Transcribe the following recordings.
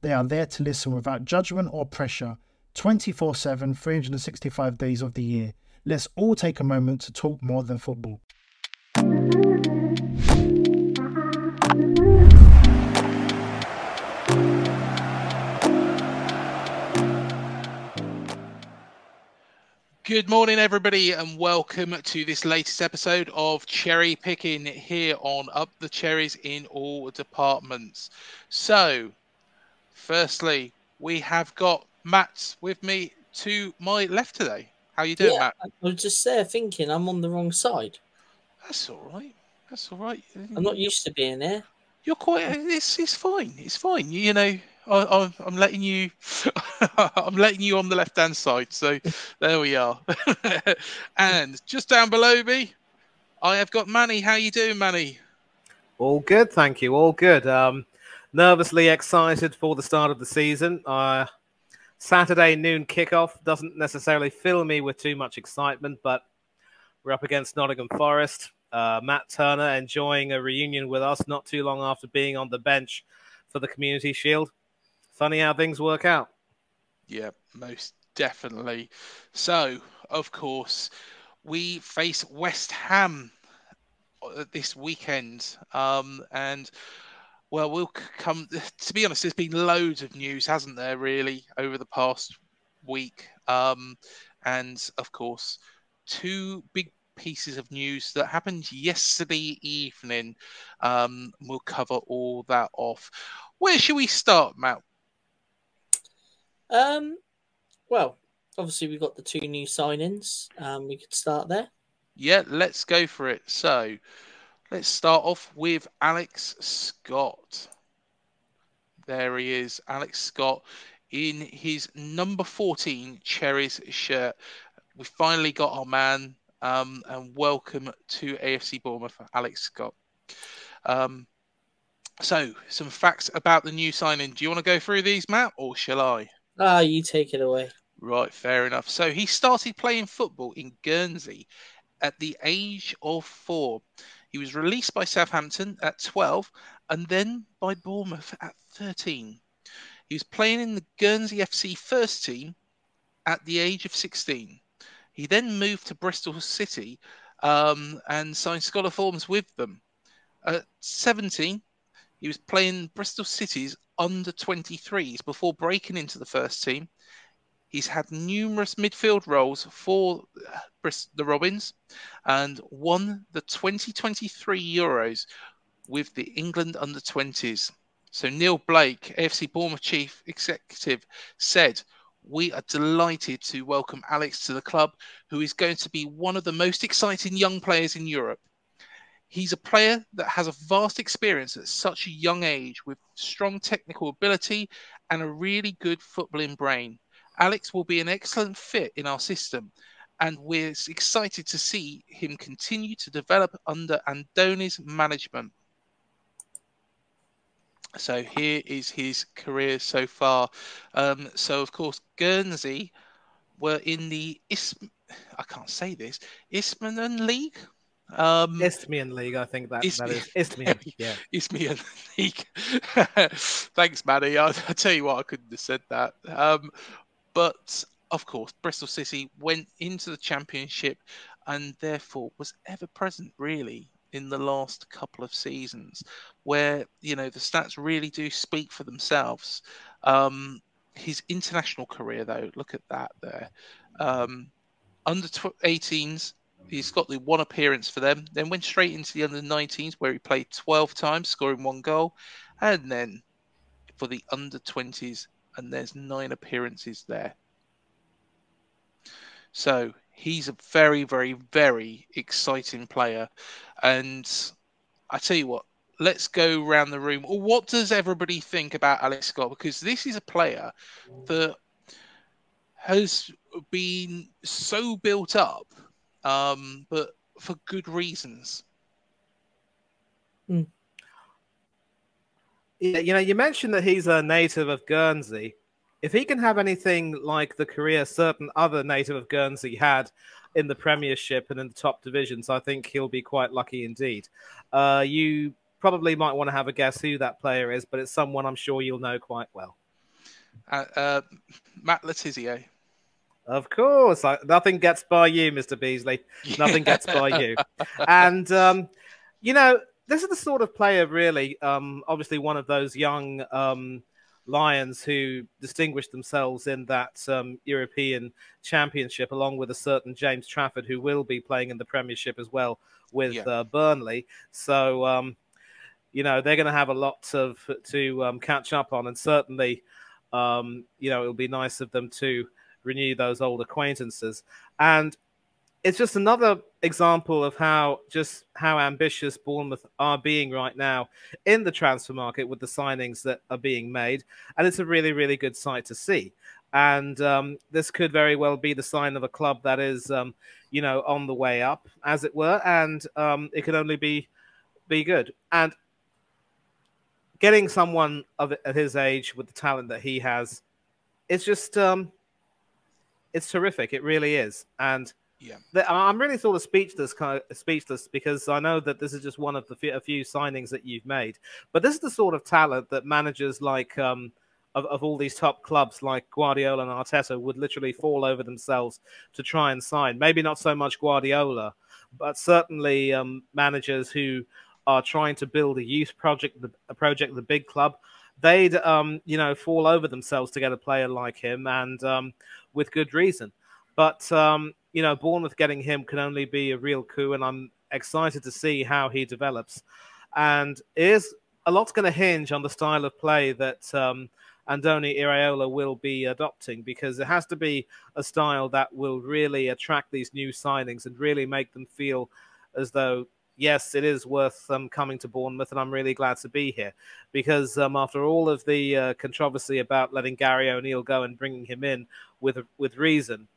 They are there to listen without judgment or pressure 24 7, 365 days of the year. Let's all take a moment to talk more than football. Good morning, everybody, and welcome to this latest episode of Cherry Picking here on Up the Cherries in all departments. So, firstly, we have got Matt with me to my left today. How you doing, yeah, Matt? I was just there thinking I'm on the wrong side. That's all right. That's all right. I'm not used to being there. You're quite. It's it's fine. It's fine. You, you know, I, I, I'm letting you. I'm letting you on the left hand side. So there we are. and just down below me, I have got Mani. How you doing, Mani? All good, thank you. All good. Um, nervously excited for the start of the season. Uh, Saturday noon kickoff doesn't necessarily fill me with too much excitement, but we're up against Nottingham Forest. Uh, Matt Turner enjoying a reunion with us not too long after being on the bench for the Community Shield. Funny how things work out. Yeah, most definitely. So, of course, we face West Ham uh, this weekend, um, and well, we'll come. To be honest, there's been loads of news, hasn't there? Really, over the past week, um, and of course, two big pieces of news that happened yesterday evening. Um, we'll cover all that off. Where should we start, Matt? Um, well, obviously we've got the two new signings. Um, we could start there. Yeah, let's go for it. So, let's start off with Alex Scott. There he is, Alex Scott, in his number 14 Cherries shirt. We finally got our man, um, and welcome to AFC Bournemouth, Alex Scott. Um, so, some facts about the new signing. Do you want to go through these, Matt, or shall I? Ah, you take it away. Right, fair enough. So he started playing football in Guernsey at the age of four. He was released by Southampton at 12 and then by Bournemouth at 13. He was playing in the Guernsey FC first team at the age of 16. He then moved to Bristol City um, and signed scholar forms with them. At 17, he was playing Bristol City's under 23s before breaking into the first team. He's had numerous midfield roles for uh, the Robins and won the 2023 Euros with the England under 20s. So Neil Blake, AFC Bournemouth chief executive, said, "We are delighted to welcome Alex to the club, who is going to be one of the most exciting young players in Europe. He's a player that has a vast experience at such a young age with strong technical ability and a really good footballing brain. Alex will be an excellent fit in our system, and we're excited to see him continue to develop under Andoni's management. So here is his career so far. Um, so of course Guernsey were in the Ism- I can't say this Isthmian League. Um, Isthmian League, I think that, Isthmian. that is Isthmian. Yeah. Isthmian League. Thanks, Mani. I, I tell you what, I couldn't have said that. Um, but of course, Bristol City went into the championship and therefore was ever present, really, in the last couple of seasons, where you know the stats really do speak for themselves. Um, his international career, though, look at that there. Um, under 18s, he's got the one appearance for them, then went straight into the under 19s where he played 12 times, scoring one goal, and then for the under 20s, and there's nine appearances there. So he's a very, very, very exciting player. And I tell you what, let's go around the room. What does everybody think about Alex Scott? Because this is a player that has been so built up, um, but for good reasons. Mm. Yeah, you know, you mentioned that he's a native of Guernsey. If he can have anything like the career certain other native of Guernsey had in the Premiership and in the top divisions, I think he'll be quite lucky indeed. Uh, you probably might want to have a guess who that player is, but it's someone I'm sure you'll know quite well. Uh, uh, Matt Le Tissier. Of course, I, nothing gets by you, Mr. Beasley. Nothing gets by you. And um, you know, this is the sort of player, really. Um, obviously, one of those young um, lions who distinguished themselves in that um, European Championship, along with a certain James Trafford, who will be playing in the Premiership as well with yeah. uh, Burnley. So um, you know they're going to have a lot of to um, catch up on, and certainly, um, you know, it'll be nice of them to renew those old acquaintances. And it's just another example of how just how ambitious Bournemouth are being right now in the transfer market with the signings that are being made, and it's a really, really good sight to see. And um, this could very well be the sign of a club that is, um, you know, on the way up, as it were, and um, it can only be be good. And getting someone of at his age with the talent that he has, it's just um, it's terrific. It really is, and yeah, I'm really sort of speechless, kind of speechless because I know that this is just one of the few, a few signings that you've made, but this is the sort of talent that managers like. Um, of, of all these top clubs like Guardiola and Arteta would literally fall over themselves to try and sign. Maybe not so much Guardiola, but certainly um, managers who are trying to build a youth project, a project, the big club, they'd um, you know fall over themselves to get a player like him, and um, with good reason. But um, you know, Bournemouth getting him can only be a real coup, and I'm excited to see how he develops. And is a lot's going to hinge on the style of play that um, Andoni Iraola will be adopting because it has to be a style that will really attract these new signings and really make them feel as though yes, it is worth um, coming to Bournemouth, and I'm really glad to be here because um, after all of the uh, controversy about letting Gary O'Neill go and bringing him in with with reason,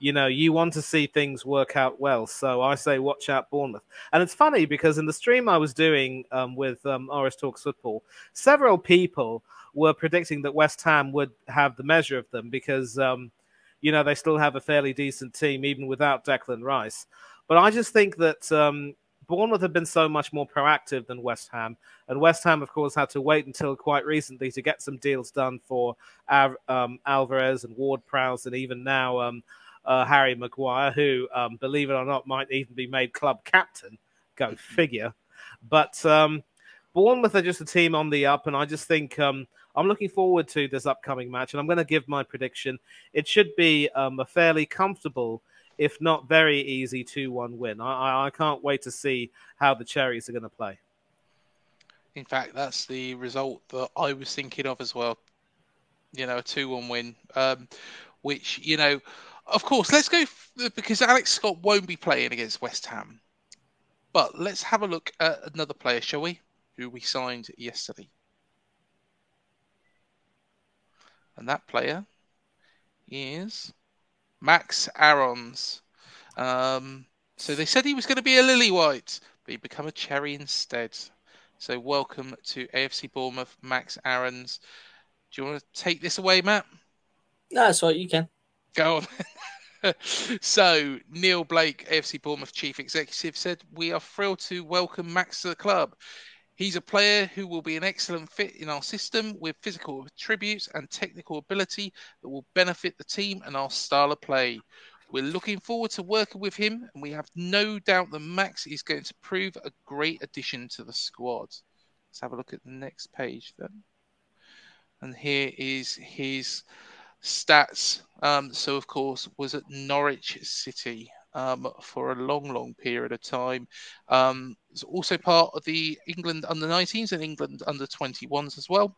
you know, you want to see things work out well. So I say, watch out, Bournemouth. And it's funny because in the stream I was doing um, with um, Oris Talks Football, several people were predicting that West Ham would have the measure of them because, um, you know, they still have a fairly decent team even without Declan Rice. But I just think that um, Bournemouth have been so much more proactive than West Ham, and West Ham, of course, had to wait until quite recently to get some deals done for um, Alvarez and Ward Prowse, and even now um, uh, Harry Maguire, who, um, believe it or not, might even be made club captain. Go figure. But um, Bournemouth are just a team on the up, and I just think um, I'm looking forward to this upcoming match, and I'm going to give my prediction. It should be um, a fairly comfortable if not very easy 2 1 win. I, I can't wait to see how the Cherries are going to play. In fact, that's the result that I was thinking of as well. You know, a 2 1 win, um, which, you know, of course, let's go because Alex Scott won't be playing against West Ham. But let's have a look at another player, shall we? Who we signed yesterday. And that player is Max Aarons. Um, so they said he was going to be a lily white, but he become a cherry instead. So welcome to AFC Bournemouth, Max Aarons. Do you want to take this away, Matt? No, that's right. You can. Go on. so Neil Blake, AFC Bournemouth chief executive, said we are thrilled to welcome Max to the club. He's a player who will be an excellent fit in our system with physical attributes and technical ability that will benefit the team and our style of play. We're looking forward to working with him, and we have no doubt that Max is going to prove a great addition to the squad. Let's have a look at the next page then. And here is his stats. Um, so, of course, was at Norwich City um, for a long, long period of time. Um, was also part of the England under 19s and England under 21s as well.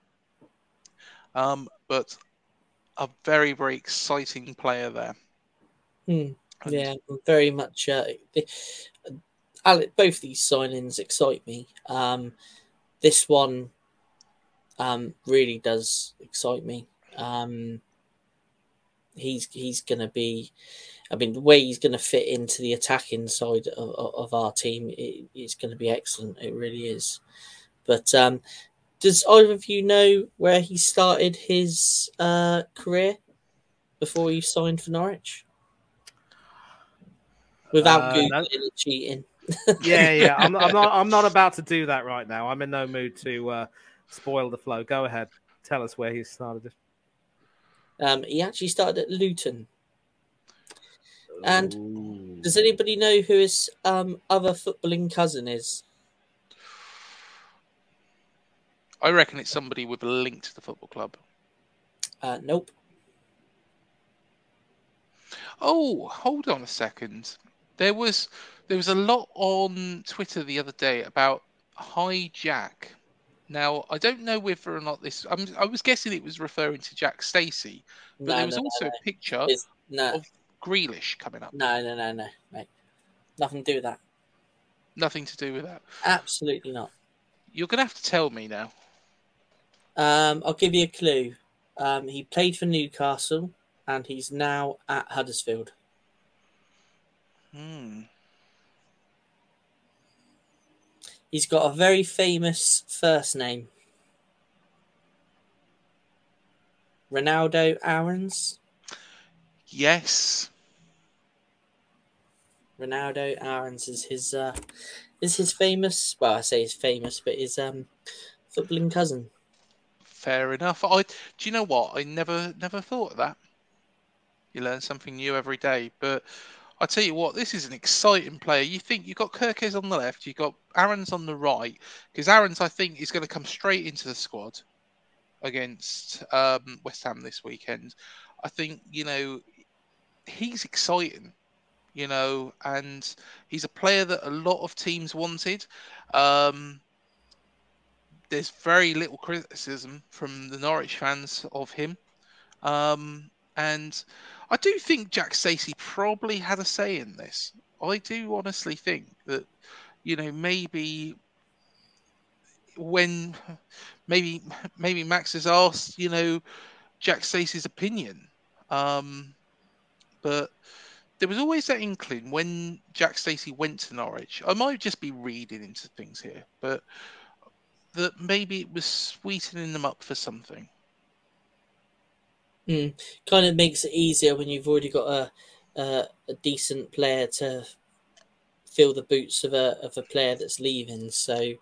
Um, but a very, very exciting player there. Hmm. Yeah, very much. Uh, the, both these signings excite me. Um, this one um, really does excite me. Um, he's he's going to be. I mean, the way he's going to fit into the attacking side of, of our team it, it's going to be excellent. It really is. But um, does either of you know where he started his uh, career before he signed for Norwich? Without Uh, googling and cheating. yeah, yeah. I'm, I'm not. I'm not about to do that right now. I'm in no mood to uh, spoil the flow. Go ahead. Tell us where he started. Um, he actually started at Luton. And Ooh. does anybody know who his um, other footballing cousin is? I reckon it's somebody with a link to the football club. Uh, nope. Oh, hold on a second. There was there was a lot on Twitter the other day about Hi Jack. Now I don't know whether or not this. I'm, I was guessing it was referring to Jack Stacey, but No, there was no, also no. a picture It's- no, of Grealish coming up. no, no, no, no, mate. Nothing to do with that. Nothing to do with that. Absolutely not. You're gonna have to tell me now. Um, I'll give you a clue. Um, he played for Newcastle and he's now at Huddersfield. Hmm. He's got a very famous first name. Ronaldo Aarons. Yes. Ronaldo Aarons is his uh, is his famous. Well, I say he's famous, but his um, footballing cousin. Fair enough. I do you know what? I never never thought of that. You learn something new every day. But I tell you what, this is an exciting player. You think you've got Kerkez on the left, you've got Aarons on the right, because Aarons I think is going to come straight into the squad against um, West Ham this weekend. I think you know he's exciting, you know, and he's a player that a lot of teams wanted. Um, there's very little criticism from the Norwich fans of him. Um, and I do think Jack Stacey probably had a say in this. I do honestly think that, you know, maybe when maybe maybe Max has asked, you know, Jack Stacey's opinion. Um, but there was always that inkling when Jack Stacey went to Norwich. I might just be reading into things here, but that maybe it was sweetening them up for something. Mm. Kind of makes it easier when you've already got a a, a decent player to fill the boots of a of a player that's leaving. So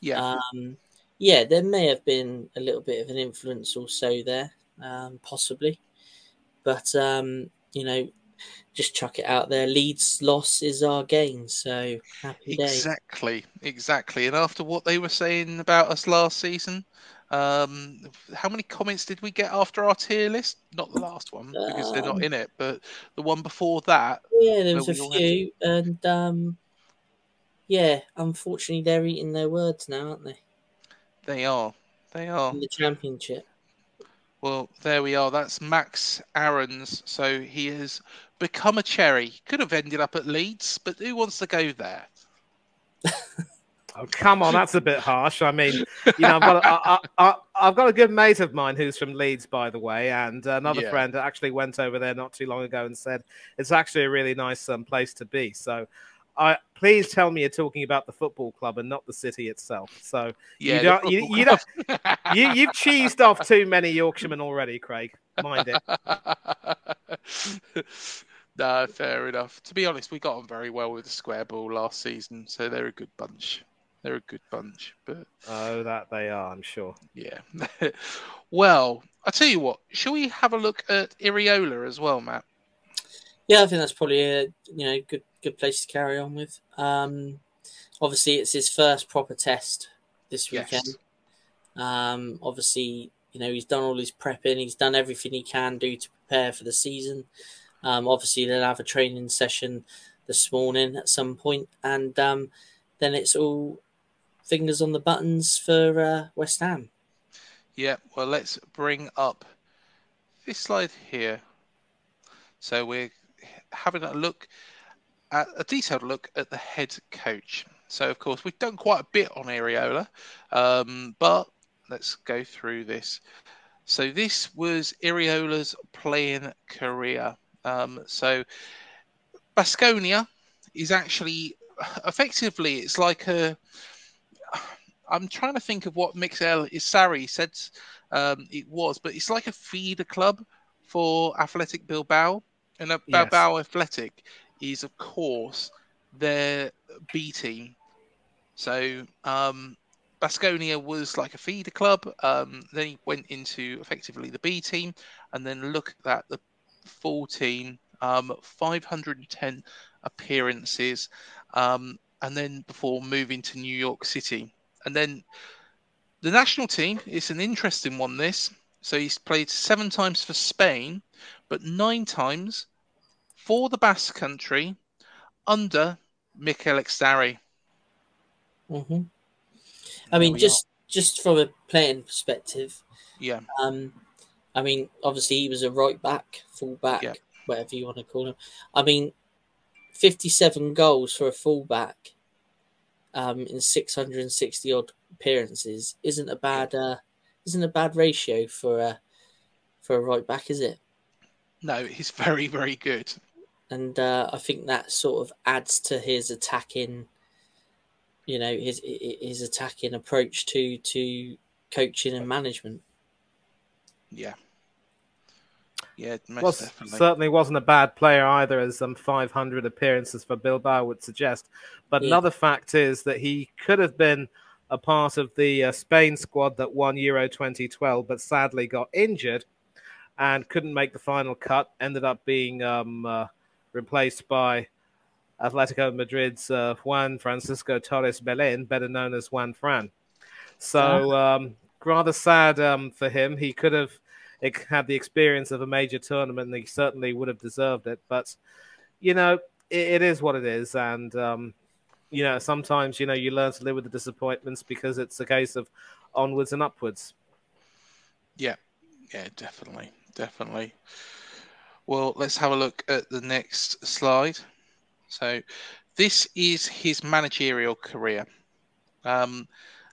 Yeah, um, yeah, there may have been a little bit of an influence also there, um, possibly. But um, you know, just chuck it out there. Leeds loss is our gain, so happy day. exactly, exactly. And after what they were saying about us last season, um, how many comments did we get after our tier list? Not the last one because they're not Um, in it, but the one before that. Yeah, there was a all had- few, and um, yeah, unfortunately, they're eating their words now, aren't they? They are, they are. In the championship. Well, there we are. That's Max Aarons. So he has become a cherry. Could have ended up at Leeds, but who wants to go there? Oh, come on, that's a bit harsh. I mean, you know, I've got, a, I, I, I've got a good mate of mine who's from Leeds, by the way, and another Yeah. friend actually went over there not too long ago and said it's actually a really nice um, place to be. So, I please tell me you're talking about the football club and not the city itself. So, Yeah, the don't- you- you club. you, you've cheesed off too many Yorkshiremen already, Craig. Mind it. no, fair enough. To be honest, we got on very well with the square ball last season, so they're a good bunch. They're a good bunch. But Oh, that they are, I'm sure. yeah. well, I tell you what. Shall we have a look at Iraola as well, Matt? Yeah, I think that's probably a you know good good place to carry on with. Um, obviously, it's his first proper test this Yes. weekend. Um, obviously, you know he's done all his prepping. He's done everything he can do to prepare for the season. Um, obviously, they'll have a training session this morning at some point, and um, then it's all fingers on the buttons for uh, West Ham. Yeah, well, let's bring up this slide here. So we're having a look at a detailed look at the head coach. So, of course, we've done quite a bit on Iraola, um, but let's go through this. So, this was Iraola's playing career. Um, so, Basconia is actually effectively it's like a I'm trying to think of what Mikel Etxarri said um, it was, but it's like a feeder club for Athletic Bilbao, and a Yes. Bilbao Athletic is, of course, their B team. So um, Basconia was like a feeder club. Um, then he went into effectively the B team, and then look at that the full team, um, 510 appearances, um, and then before moving to New York City. And then the national team is an interesting one. This so he's played seven times for Spain, but nine times for the Basque Country under Mikel Etxarri. hmm I mean, just just from a playing perspective, Yeah, Um, I mean, obviously he was a right back, full back, Yeah. whatever you want to call him. I mean, fifty-seven goals for a fullback um, in six hundred and sixty odd appearances isn't a bad uh, isn't a bad ratio for a for a right back, is it? no, he's very very good. And uh, I think that sort of adds to his attacking, you know, his his attacking approach to to coaching and management. Yeah, yeah, most was definitely. certainly wasn't a bad player either, as um, 500 appearances for Bilbao would suggest. But Yeah. another fact is that he could have been a part of the uh, Spain squad that won Euro 2012, but sadly got injured and couldn't make the final cut. Ended up being um, uh, replaced by Atletico Madrid's uh, Juan Francisco Torres Belen, better known as Juan Fran. So um, rather sad um, for him. He could have ex- had the experience of a major tournament, he certainly would have deserved it. But you know, it, it is what it is, and um, you know, sometimes you know you learn to live with the disappointments because it's a case of onwards and upwards. Yeah, yeah, definitely, definitely. Well, let's have a look at the next slide. So, this is his managerial career, um,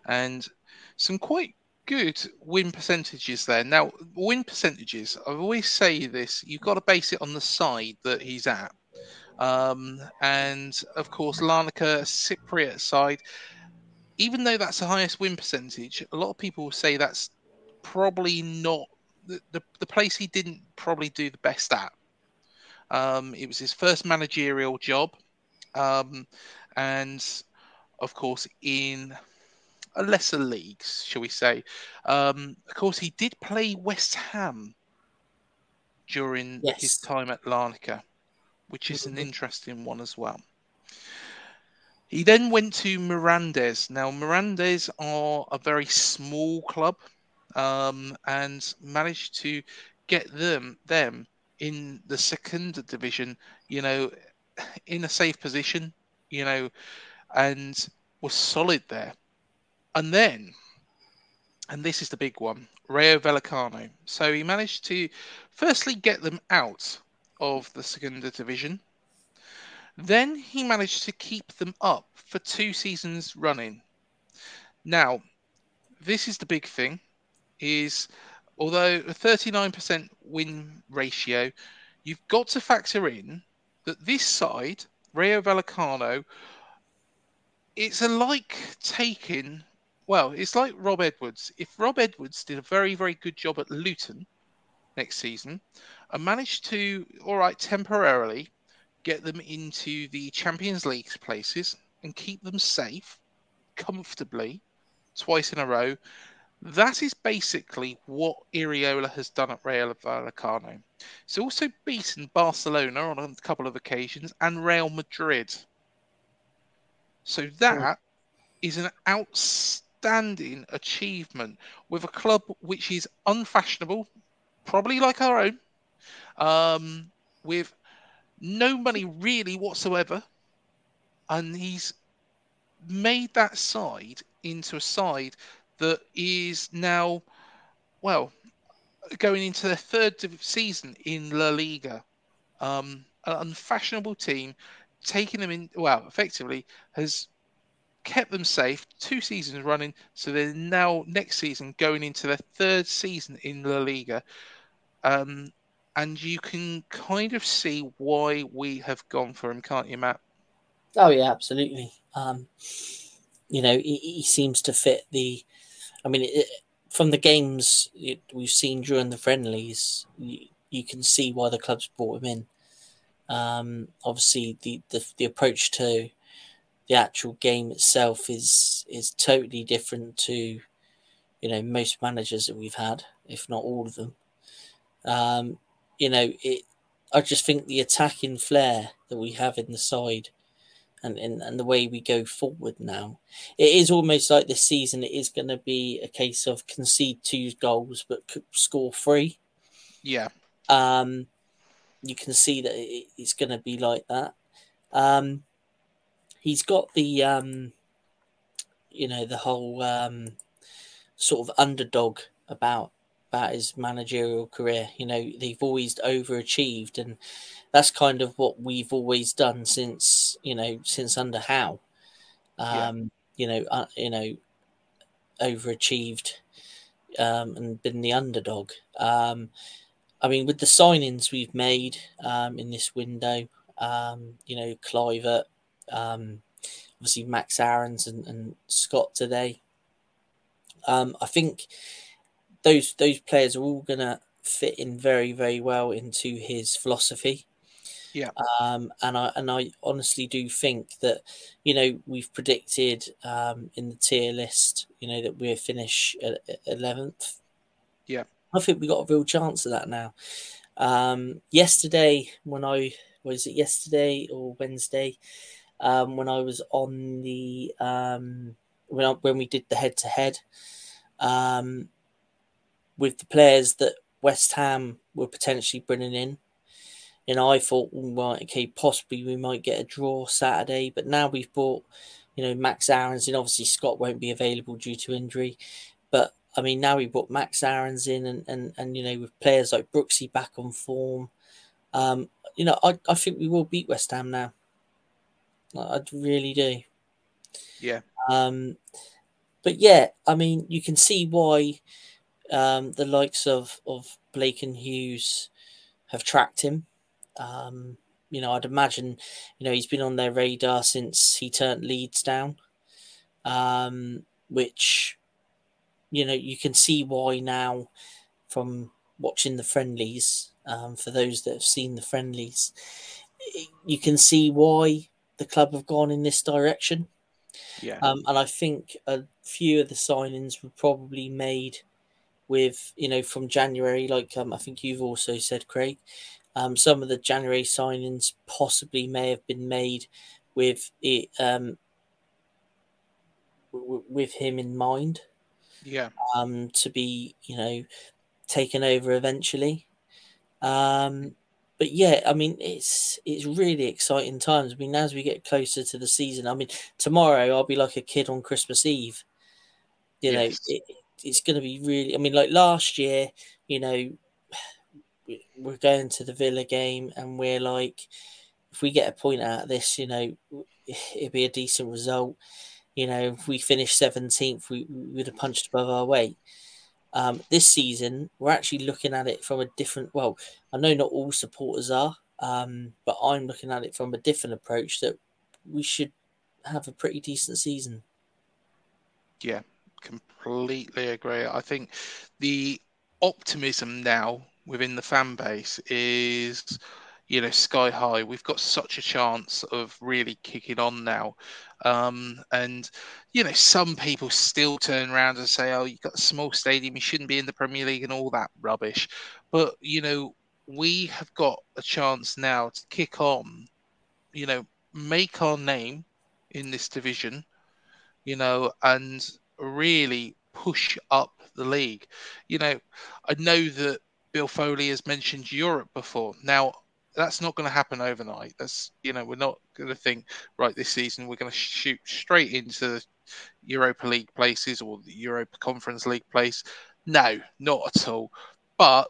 and some quite good win percentages there. Now, win percentages, I always say this: you've got to base it on the side that he's at. Um, and of course, Larnaca Cypriot side, even though that's the highest win percentage, a lot of people say that's probably not the, the, the place he didn't probably do the best at. Um, it was his first managerial job. Um, and of course, in lesser leagues, shall we say. Um, of course, he did play West Ham during his time at Larnaca, which is an Mhm. interesting one as well. He then went to Mirandes. Now, Mirandes are a very small club um, and managed to get them them in the second division, you know, in a safe position, you know, and was solid there. And then, and this is the big one, Rayo Vallecano. So he managed to firstly get them out of the second division. Then he managed to keep them up for two seasons running. Now, this is the big thing is although a 39% win ratio, you've got to factor in that this side, Rayo Vallecano, it's a like taking, well, it's like Rob Edwards. If Rob Edwards did a very, very good job at Luton next season and managed to, all right, temporarily get them into the Champions League places and keep them safe, comfortably twice in a row. That is basically what Iraola has done at Real Vallecano. He's also beaten Barcelona on a couple of occasions and Real Madrid. So that is an outstanding achievement with a club which is unfashionable, probably like our own, um, with no money really whatsoever, and he's made that side into a side that is now, well, going into their third season in La Liga. Um, an unfashionable team, taking them in, well, effectively has kept them safe two seasons running. So they're now next season going into their third season in La Liga. Um, and you can kind of see why we have gone for him, can't you, Matt? Oh yeah, absolutely. Um, you know, he, he, seems to fit the. I mean, it, from the games we've seen during the friendlies, you, you, can see why the clubs brought him in. Um, obviously, the, the the approach to the actual game itself is is totally different to, you know, most managers that we've had, if not all of them. Um, you know, it. I just think the attacking flair that we have in the side, and, and and the way we go forward now, it is almost like this season. It is going to be a case of concede two goals but score three. Yeah. Um, you can see that it, it's going to be like that. Um, he's got the um, you know, the whole um, sort of underdog about about his managerial career. You know, they've always overachieved, and that's kind of what we've always done since you know since under Howe. Um, yeah. You know, uh, you know, overachieved um, and been the underdog. Um, I mean, with the signings we've made um, in this window, um, you know, Kluivert, um, obviously Max Aarons and, and Scott today. Um, I think those those players are all gonna fit in very very well into his philosophy. Yeah. Um, and I and I honestly do think that you know we've predicted um, in the tier list you know that we'll finish eleventh. Yeah. I think we got a real chance of that now. Um, yesterday when I was it yesterday or Wednesday um, when I was on the um, when I, when we did the head to head with the players that West Ham were potentially bringing in. You know, I thought, well, okay, possibly we might get a draw Saturday, but now we've bought, you know, Max Aarons and obviously Scott won't be available due to injury. But I mean, now we brought Max Aarons in and, and, and you know, with players like Brooksy back on form, um, you know, I, I think we will beat West Ham now. I really do. Yeah. Um, but yeah, I mean, you can see why um, the likes of of Blake and Hughes have tracked him. Um, you know, I'd imagine, you know, he's been on their radar since he turned Leeds down, um, which, you know, you can see why now from watching the friendlies. Um, for those that have seen the friendlies, you can see why the club have gone in this direction. Yeah. Um, and I think a few of the signings were probably made with you know from January, like um, I think you've also said, Craig. Um, some of the January signings possibly may have been made with it um, w- with him in mind. Yeah. Um, to be you know taken over eventually. Um, but yeah, I mean it's it's really exciting times. I mean, as we get closer to the season, I mean, tomorrow I'll be like a kid on Christmas Eve. You yes. know, it, it's going to be really. I mean, like last year, you know, we're going to the Villa game, and we're like, if we get a point out of this, you know, it'd be a decent result. You know, if we finish seventeenth, we, we would have punched above our weight. Um, this season, we're actually looking at it from a different. Well, I know not all supporters are, um, but I'm looking at it from a different approach that we should have a pretty decent season. Yeah, completely agree. I think the optimism now within the fan base is, you know, sky high. We've got such a chance of really kicking on now. Um, and, you know, some people still turn around and say, oh, you've got a small stadium, you shouldn't be in the Premier League and all that rubbish. But, you know, we have got a chance now to kick on, you know, make our name in this division, you know, and really push up the league. You know, I know that Bill Foley has mentioned Europe before. Now, that's not going to happen overnight. That's you know we're not going to think right this season we're going to shoot straight into Europa League places or the Europa Conference League place. No, not at all. But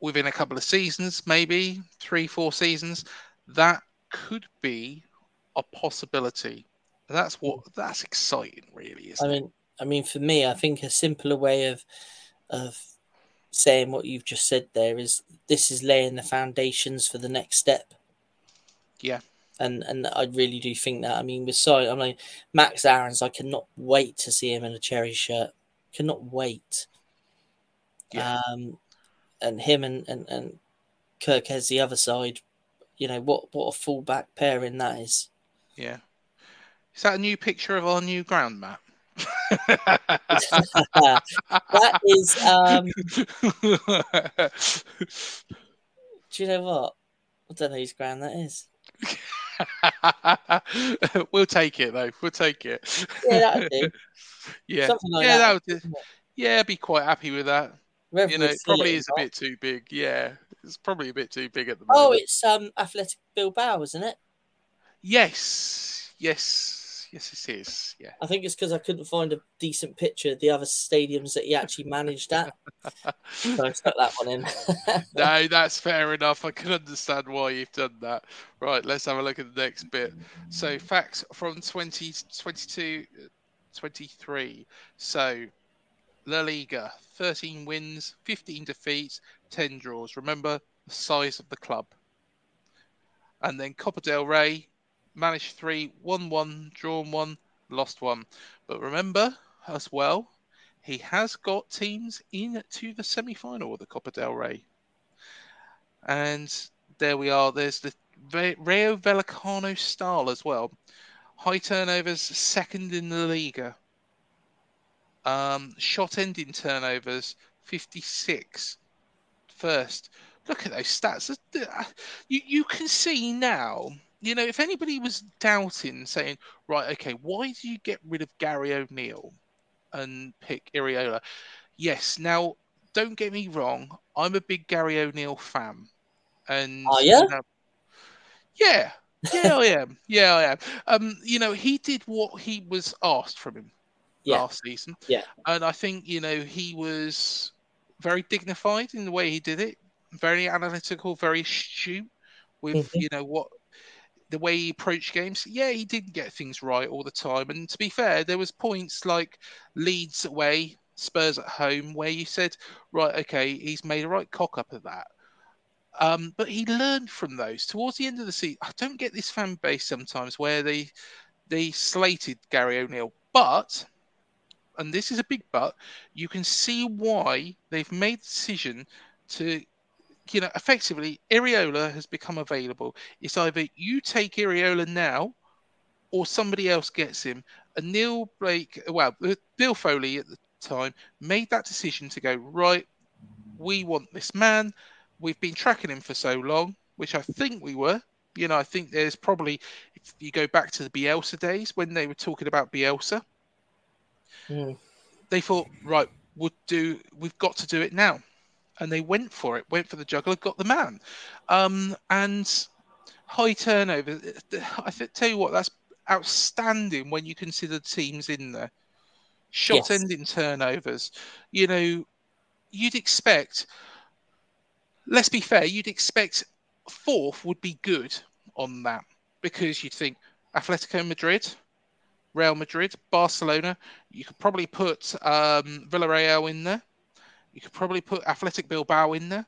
within a couple of seasons, maybe three, four seasons, that could be a possibility. That's what that's exciting, really. Is I mean, it? I mean, for me, I think a simpler way of of saying what you've just said there is this is laying the foundations for the next step. Yeah. And and I really do think that. I mean, with so I mean Max Aarons, I cannot wait to see him in a cherry shirt. Cannot wait. Yeah. Um, and him and, and, and Kerkez the other side, you know, what what a fullback pairing that is. Yeah. Is that a new picture of our new ground map? That is um do you know what? I don't know whose ground that is. we'll take it though. We'll take it. Yeah, that would do. yeah, like yeah, that, would. Do. Yeah, I'd be quite happy with that. Whether you know, it probably is a bit too big. Yeah, it's probably a bit too big at the oh, moment. Oh, it's um Athletic Bilbao, isn't it? Yes, yes. Yes, it is. Yeah. I think it's because I couldn't find a decent picture of the other stadiums that he actually managed at. so I stuck that one in. no, that's fair enough. I can understand why you've done that. Right, let's have a look at the next bit. So, facts from 2022 uh, 23. So, La Liga 13 wins, 15 defeats, 10 draws. Remember the size of the club. And then Copa del Rey managed three, won one, drawn one, lost one. But remember as well, he has got teams into the semi final of the Copa del Rey. And there we are. There's the Rayo Vallecano style as well. High turnovers, second in the Liga. Um, shot ending turnovers, 56. First. Look at those stats. You, you can see now you know, if anybody was doubting, saying, right, okay, why do you get rid of Gary O'Neill and pick Iraola? Yes, now don't get me wrong, I'm a big Gary O'Neill fan, and yeah, you yeah, yeah, I am, yeah, I am. Um, you know, he did what he was asked from him yeah. last season, yeah, and I think you know he was very dignified in the way he did it, very analytical, very astute with mm-hmm. you know what the way he approached games, yeah, he didn't get things right all the time. And to be fair, there was points like Leeds away, Spurs at home, where you said, right, okay, he's made a right cock up of that. Um, but he learned from those. Towards the end of the season, I don't get this fan base sometimes where they they slated Gary O'Neill, but and this is a big but, you can see why they've made the decision to you know, effectively, Iraola has become available. It's either you take Iraola now, or somebody else gets him. And Neil Blake, well, Bill Foley at the time made that decision to go right. We want this man. We've been tracking him for so long, which I think we were. You know, I think there's probably if you go back to the Bielsa days when they were talking about Bielsa, mm. they thought, right, we'll do. We've got to do it now and they went for it, went for the juggler, got the man. Um, and high turnover. I tell you what, that's outstanding when you consider teams in there. Shot yes. ending turnovers. You know, you'd expect, let's be fair, you'd expect fourth would be good on that because you'd think Atletico Madrid, Real Madrid, Barcelona, you could probably put um, Villarreal in there. You could probably put Athletic Bilbao in there.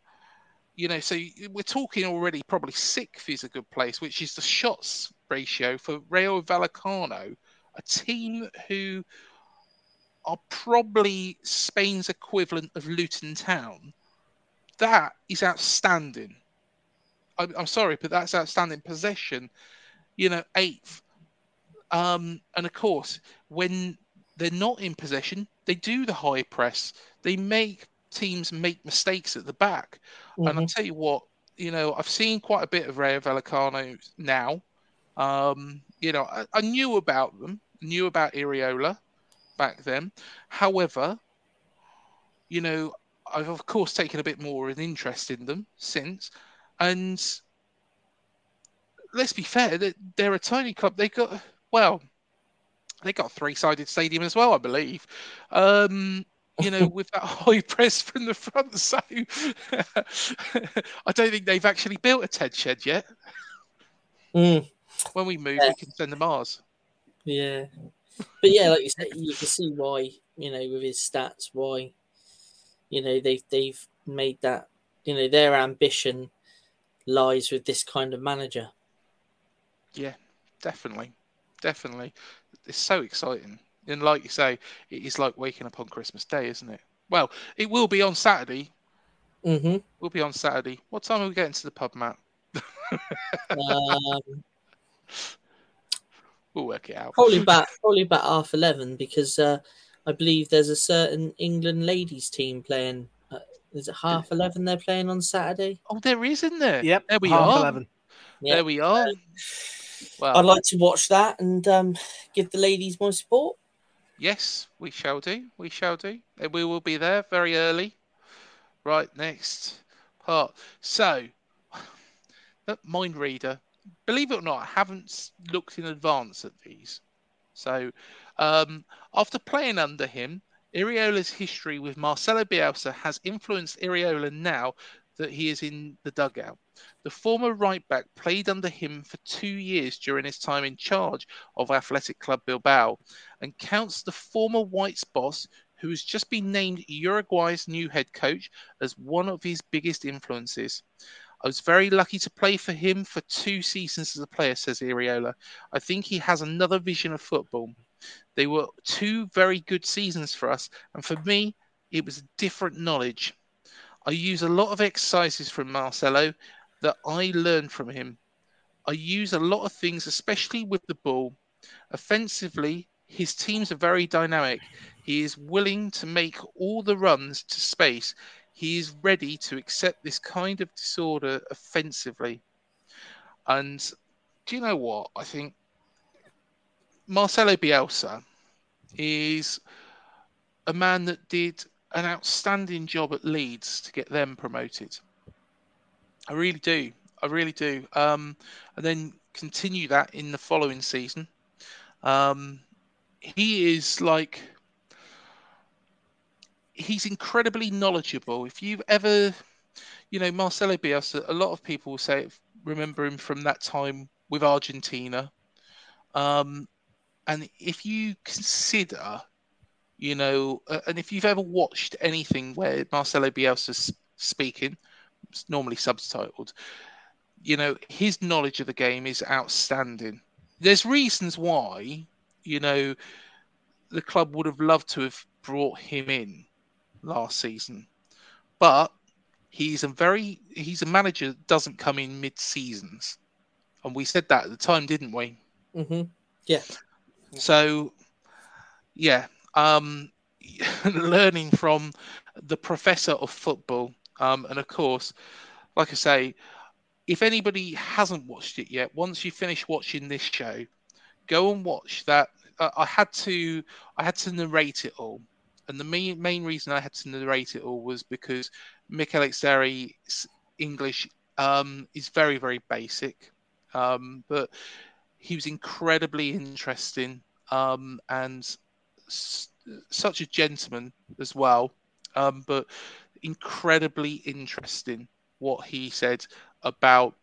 You know, so we're talking already probably sixth is a good place, which is the shots ratio for Rayo Vallecano, a team who are probably Spain's equivalent of Luton Town. That is outstanding. I'm, I'm sorry, but that's outstanding possession. You know, eighth. Um, and of course, when they're not in possession, they do the high press. They make teams make mistakes at the back. Mm-hmm. And I'll tell you what, you know, I've seen quite a bit of Rayo Vallecano now. Um, you know, I, I, knew about them, knew about Iraola back then. However, you know, I've of course taken a bit more of an interest in them since. And let's be fair, they're a tiny club. They got well, they got a three-sided stadium as well, I believe. Um, you know, with that high press from the front. So I don't think they've actually built a TED shed yet. Mm. When we move, yeah. we can send them ours. Yeah, but yeah, like you said, you can see why you know with his stats why you know they've they've made that you know their ambition lies with this kind of manager. Yeah, definitely, definitely. It's so exciting. And like you say, it is like waking up on Christmas Day, isn't it? Well, it will be on Saturday. Mm-hmm. We'll be on Saturday. What time are we getting to the pub, Matt? um, we'll work it out. Probably about probably about half eleven because uh, I believe there's a certain England ladies team playing. Uh, is it half eleven they're playing on Saturday? Oh, there is, isn't there? Yep. There we half are. Eleven. Yep. There we are. Well, I'd like to watch that and um, give the ladies my support. Yes, we shall do. We shall do. And we will be there very early. Right, next part. So, Mind Reader, believe it or not, I haven't looked in advance at these. So, um, after playing under him, Iraola's history with Marcelo Bielsa has influenced Iraola now that he is in the dugout. The former right back played under him for two years during his time in charge of Athletic Club Bilbao and counts the former Whites boss, who has just been named Uruguay's new head coach, as one of his biggest influences. I was very lucky to play for him for two seasons as a player, says Iraola. I think he has another vision of football. They were two very good seasons for us, and for me, it was a different knowledge. I use a lot of exercises from Marcelo that I learned from him. I use a lot of things, especially with the ball. Offensively, his teams are very dynamic. He is willing to make all the runs to space. He is ready to accept this kind of disorder offensively. And do you know what? I think Marcelo Bielsa is a man that did an outstanding job at Leeds to get them promoted. I really do. I really do. Um, and then continue that in the following season. Um, he is like he's incredibly knowledgeable. If you've ever, you know, Marcelo Bielsa, a lot of people will say remember him from that time with Argentina. Um, and if you consider you know, uh, and if you've ever watched anything where Marcelo Bielsa's speaking, it's normally subtitled, you know, his knowledge of the game is outstanding. There's reasons why, you know, the club would have loved to have brought him in last season, but he's a very he's a manager that doesn't come in mid seasons, and we said that at the time, didn't we? Mm-hmm. Yeah. So, yeah, um, learning from the professor of football. Um, and of course, like I say, if anybody hasn't watched it yet, once you finish watching this show, go and watch that. Uh, I had to, I had to narrate it all, and the main main reason I had to narrate it all was because Mikel Etxarri's English um, is very very basic, um, but he was incredibly interesting um, and such a gentleman as well, um, but incredibly interesting what he said about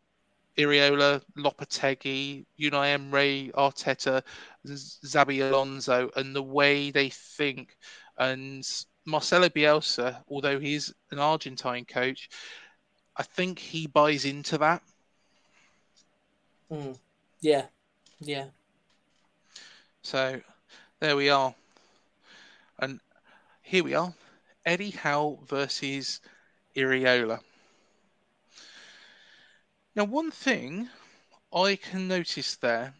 Iraola, Lopetegui, Unai Emery, Arteta, Xabi Alonso, and the way they think. And Marcelo Bielsa, although he's an Argentine coach, I think he buys into that. Mm. Yeah, yeah. So there we are. And here we are Eddie Howe versus Iraola. Now, one thing I can notice there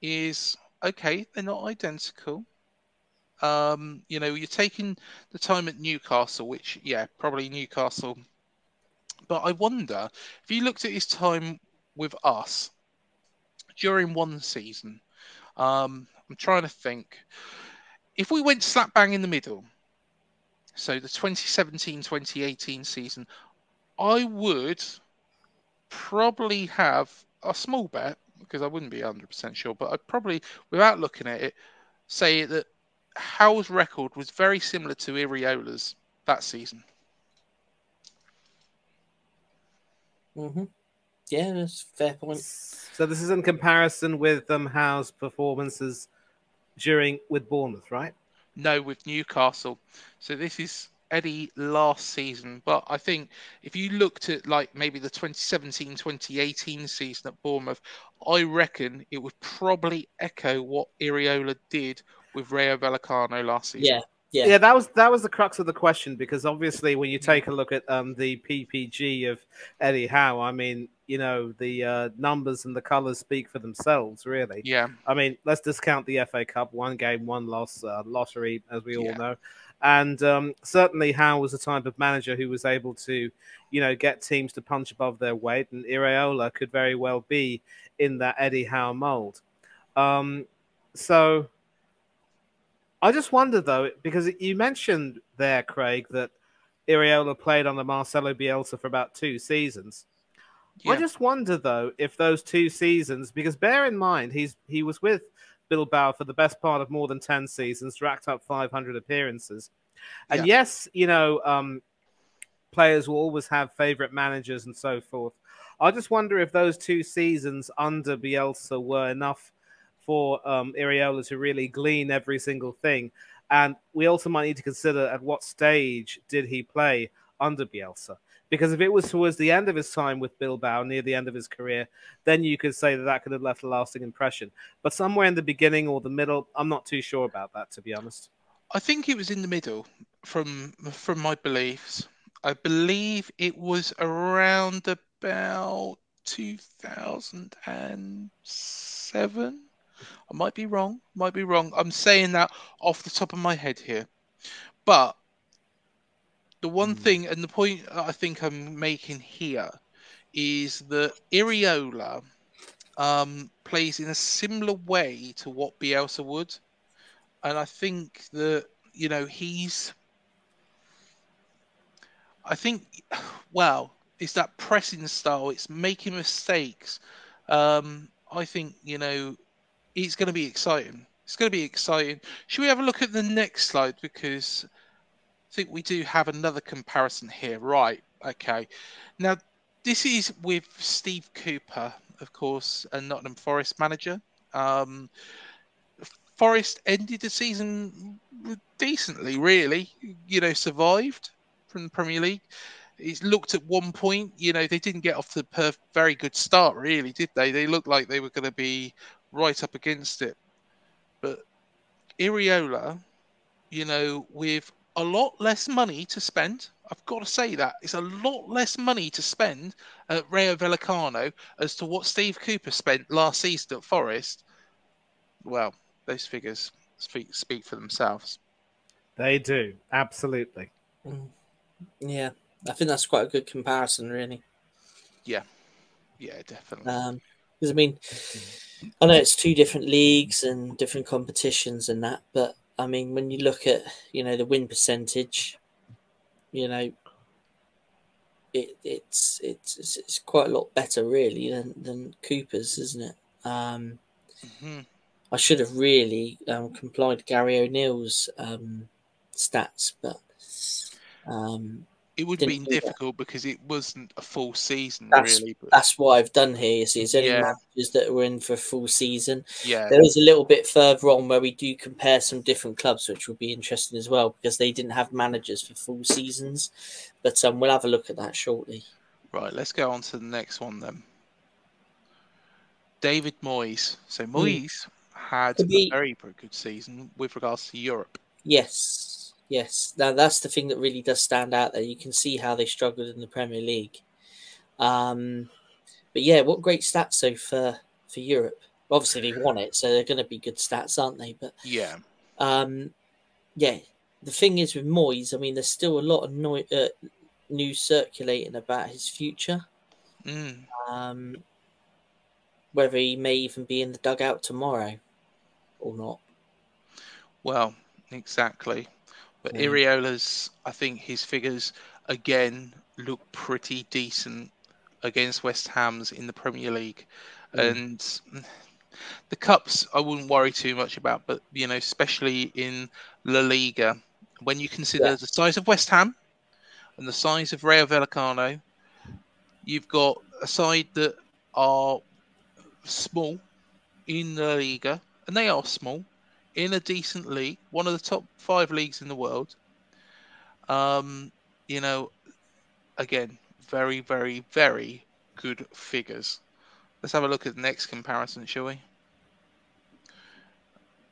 is okay, they're not identical. Um, you know, you're taking the time at Newcastle, which, yeah, probably Newcastle. But I wonder if you looked at his time with us during one season. Um, I'm trying to think. If we went slap bang in the middle, so the 2017 2018 season, I would probably have a small bet because I wouldn't be 100% sure, but I'd probably, without looking at it, say that Howe's record was very similar to Iraola's that season. Mm-hmm. Yeah, that's fair point. So this is in comparison with um, Howe's performances during with Bournemouth, right? No, with Newcastle. So this is Eddie last season, but I think if you looked at like maybe the 2017 2018 season at Bournemouth, I reckon it would probably echo what Iraola did with Rayo Vallecano last season. Yeah, yeah, Yeah, that was that was the crux of the question because obviously when you take a look at um, the PPG of Eddie Howe, I mean, you know, the uh, numbers and the colours speak for themselves, really. Yeah. I mean, let's discount the FA Cup, one game, one loss, uh, lottery, as we all Yeah. know. And um, certainly, Howe was the type of manager who was able to, you know, get teams to punch above their weight, and Iraola could very well be in that Eddie Howe mold. Um, so, I just wonder though, because you mentioned there, Craig, that Iraola played under Marcelo Bielsa for about two seasons. I just wonder though if those two seasons, because bear in mind he's he was with Bilbao for the best part of more than ten seasons, racked up 500 appearances, and Yeah. yes, you know, um, players will always have favorite managers and so forth. I just wonder if those two seasons under Bielsa were enough for um, Iraola to really glean every single thing. And we also might need to consider at what stage did he play under Bielsa. Because if it was towards the end of his time with Bilbao, near the end of his career, then you could say that that could have left a lasting impression. But somewhere in the beginning or the middle, I'm not too sure about that, to be honest. I think it was in the middle from from my beliefs. I believe it was around about 2007. I might be wrong. Might be wrong. I'm saying that off the top of my head here. But the one thing and the point I think I'm making here is that Iraola um, plays in a similar way to what Bielsa would and I think that you know he's. I think, well, it's that pressing style. It's making mistakes. Um, I think you know it's going to be exciting. It's going to be exciting. Should we have a look at the next slide because think we do have another comparison here. Right. Okay. Now this is with Steve Cooper, of course, a Nottingham Forest manager. Um, Forest ended the season decently, really. You know, survived from the Premier League. He's looked at one point, you know, they didn't get off a perf- very good start, really, did they? They looked like they were going to be right up against it. But Iraola, you know, with a lot less money to spend, I've got to say that it's a lot less money to spend at Rayo Vallecano as to what Steve Cooper spent last season at Forest. Well, those figures speak speak for themselves. They do, absolutely. Yeah, I think that's quite a good comparison, really. Yeah, yeah, definitely. Um, because I mean, I know it's two different leagues and different competitions and that, but I mean, when you look at you know the win percentage, you know, it it's it's it's, it's quite a lot better really than than Cooper's, isn't it? Um, Mhm. I should have really um, complied Gary O'Neill's um, stats, but um, It would have been do that. difficult because it wasn't a full season, That's- really. But that's what I've done here. You see, it's only Yeah. managers that were in for a full season. yeah, There is a little bit further on where we do compare some different clubs, which will be interesting as well because they didn't have managers for full seasons. But um, we'll have a look at that shortly. right. Let's go on to the next one then. David Moyes. So Moyes had be- a very, very good season with regards to Europe. Yes, yes. Now that's the thing that really does stand out there. You can see how they struggled in the Premier League. Um, but yeah, what great stats though for for Europe. Obviously, they won it, so they're going to be good stats, aren't they? But Yeah. um, yeah, the thing is with Moyes, I mean, there's still a lot of no- uh, news circulating about his future. Mm. Um, whether he may even be in the dugout tomorrow or not. Well, exactly. But Yeah. Iraola's, I think his figures again look pretty decent against West Ham's in the Premier League, mm. and the cups I wouldn't worry too much about. But you know, especially in La Liga, when you consider Yeah. the size of West Ham and the size of Rayo Vallecano, you've got a side that are small in La Liga, and they are small in a decent league, one of the top five leagues in the world. Um, you know, again, very, very, very good figures. Let's have a look at the next comparison, shall we?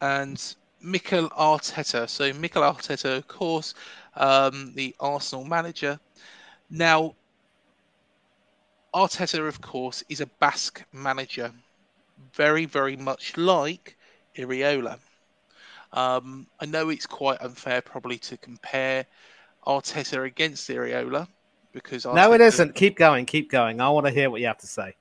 And Mikel Arteta. So Mikel Arteta, of course, um, the Arsenal manager. Now, Arteta, of course, is a Basque manager, very, very much like Iraola. Um, I know it's quite unfair, probably, to compare Arteta against Iraola because No, it Arteta- isn't. Keep going. Keep going. I want to hear what you have to say.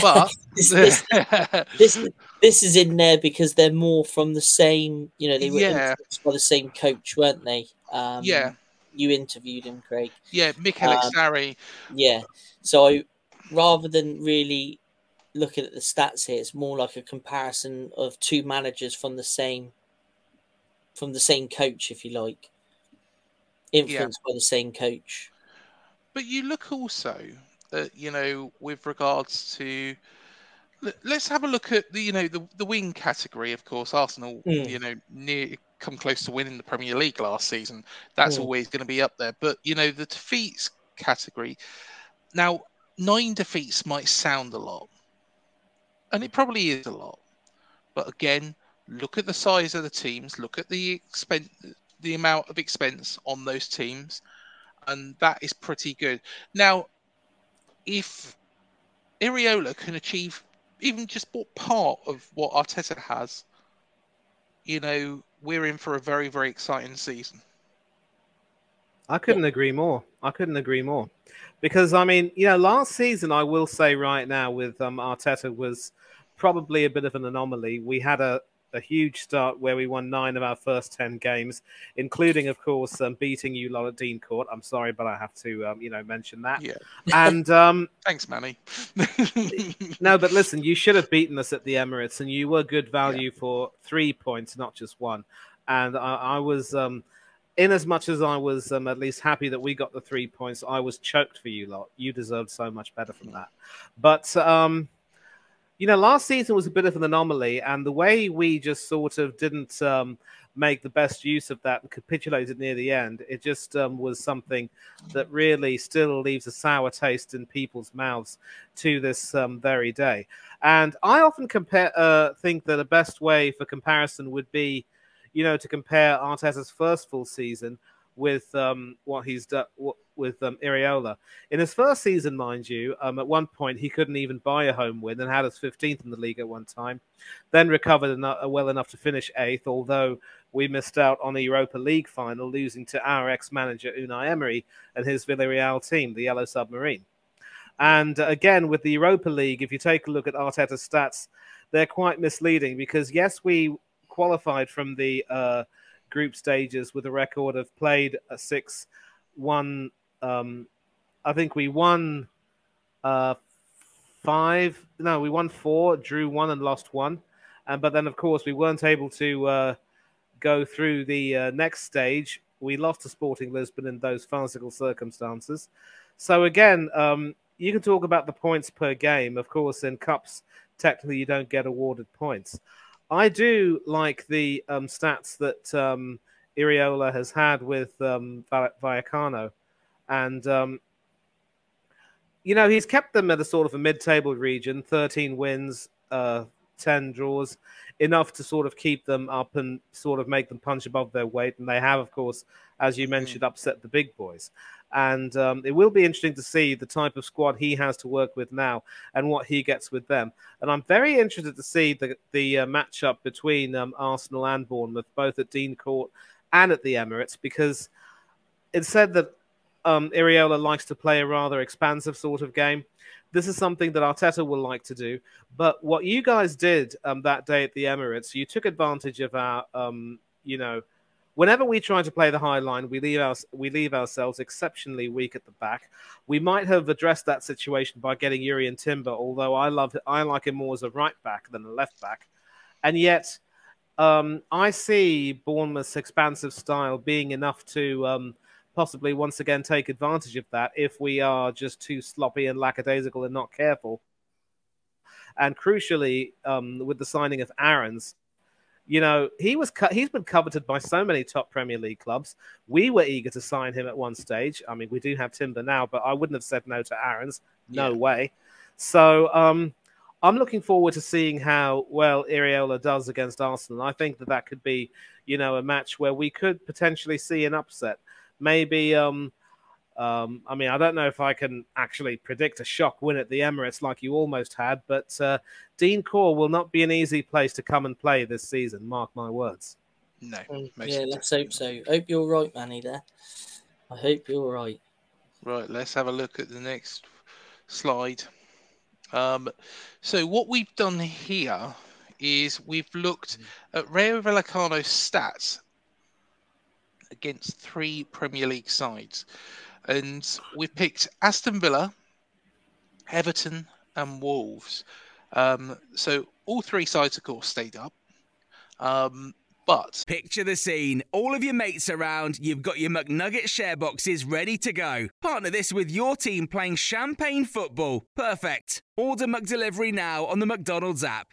But This, this, this, this is in there because they're more from the same, you know, they were Yeah. by the same coach, weren't they? Um, yeah, You interviewed him, Craig. yeah, Mikel Um, Etxarri. Yeah. So rather than really looking at the stats here, it's more like a comparison of two managers from the same from the same coach, if you like. Influenced by the same coach. But you look also at, you know, with regards to. let- Let's have a look at the, you know, the the win category. Of course, Arsenal, Mm. you know, near come close to winning the Premier League last season. That's Mm. always going to be up there. But you know, the defeats category. Now, nine defeats might sound a lot, and it probably is a lot. But again, look at the size of the teams. Look at the expense, the amount of expense on those teams, and that is pretty good. Now, if Iraola can achieve even just what part of what Arteta has, you know, we're in for a very, very exciting season. I couldn't agree more. I couldn't agree more. Because I mean, you know, last season I will say right now with um, Arteta was probably a bit of an anomaly. We had a, a huge start where we won nine of our first ten games, including, of course, um, beating you lot at Dean Court. I'm sorry, but I have to, um, you know, mention that. Yeah. And um, Thanks, Mani. no, but listen, you should have beaten us at the Emirates, and you were good value for three points, not just one. And I, I was, um, in as much as I was um, at least happy that we got the three points, I was choked for you lot. You deserved so much better from that. But um, you know, last season was a bit of an anomaly, and the way we just sort of didn't um, make the best use of that and capitulated near the end, it just um, was something that really still leaves a sour taste in people's mouths to this um, very day. And I often compare, uh, think that the best way for comparison would be, you know, to compare Arteta's first full season with um, what he's done with um, Iraola. In his first season, mind you, um, at one point he couldn't even buy a home win and had us 15th in the league at one time. Then recovered enough, well enough to finish eighth, although we missed out on the Europa League final, losing to our ex-manager Unai Emery and his Villarreal team, the Yellow Submarine. And uh, again, with the Europa League, if you take a look at Arteta's stats, they're quite misleading because yes, we qualified from the uh, group stages with a record of played a six, one. Um, I think we won uh, five. No, we won four, drew one, and lost one. And but then, of course, we weren't able to uh, go through the uh, next stage. We lost to Sporting Lisbon in those farcical circumstances. So again, um, you can talk about the points per game. Of course, in cups, technically you don't get awarded points. I do like the um, stats that um, Iraola has had with um, Vallecano, and um, you know he's kept them at a sort of a mid-table region, thirteen wins, uh, 10 draws, enough to sort of keep them up and sort of make them punch above their weight. And they have, of course, as you mentioned, upset the big boys. And um, it will be interesting to see the type of squad he has to work with now and what he gets with them. And I'm very interested to see the, the uh, matchup between um, Arsenal and Bournemouth, both at Dean Court and at the Emirates, because it's said that um, Iraola likes to play a rather expansive sort of game. This is something that Arteta will like to do. But what you guys did um, that day at the Emirates, you took advantage of our, um, you know, whenever we try to play the high line, we leave our, we leave ourselves exceptionally weak at the back. We might have addressed that situation by getting Jurrien Timber, although I love I like him more as a right back than a left back, and yet um, I see Bournemouth's expansive style being enough to um, possibly once again take advantage of that if we are just too sloppy and lackadaisical and not careful. And crucially, um, with the signing of Aarons, you know he was cu- he's been coveted by so many top Premier League clubs. We were eager to sign him at one stage. I mean, we do have Timber now, but I wouldn't have said no to Aarons. No yeah. way. So um, I'm looking forward to seeing how well Iraola does against Arsenal. I think that that could be, you know, a match where we could potentially see an upset maybe um, um, I mean, I don't know if I can actually predict a shock win at the Emirates like you almost had, but uh, Dean Court will not be an easy place to come and play this season. Mark my words. No. Mm, yeah, let's hope so. Hope you're right, Mani. There. I hope you're right. Right. Let's have a look at the next slide. Um, so what we've done here is we've looked at Rayo Vallecano's stats against three Premier League sides. And we've picked Aston Villa, Everton, and Wolves. Um, so all three sides, of course, stayed up. Um, but picture the scene. All of your mates around, you've got your McNugget share boxes ready to go. Partner this with your team playing champagne football. Perfect. Order McDelivery now on the McDonald's app.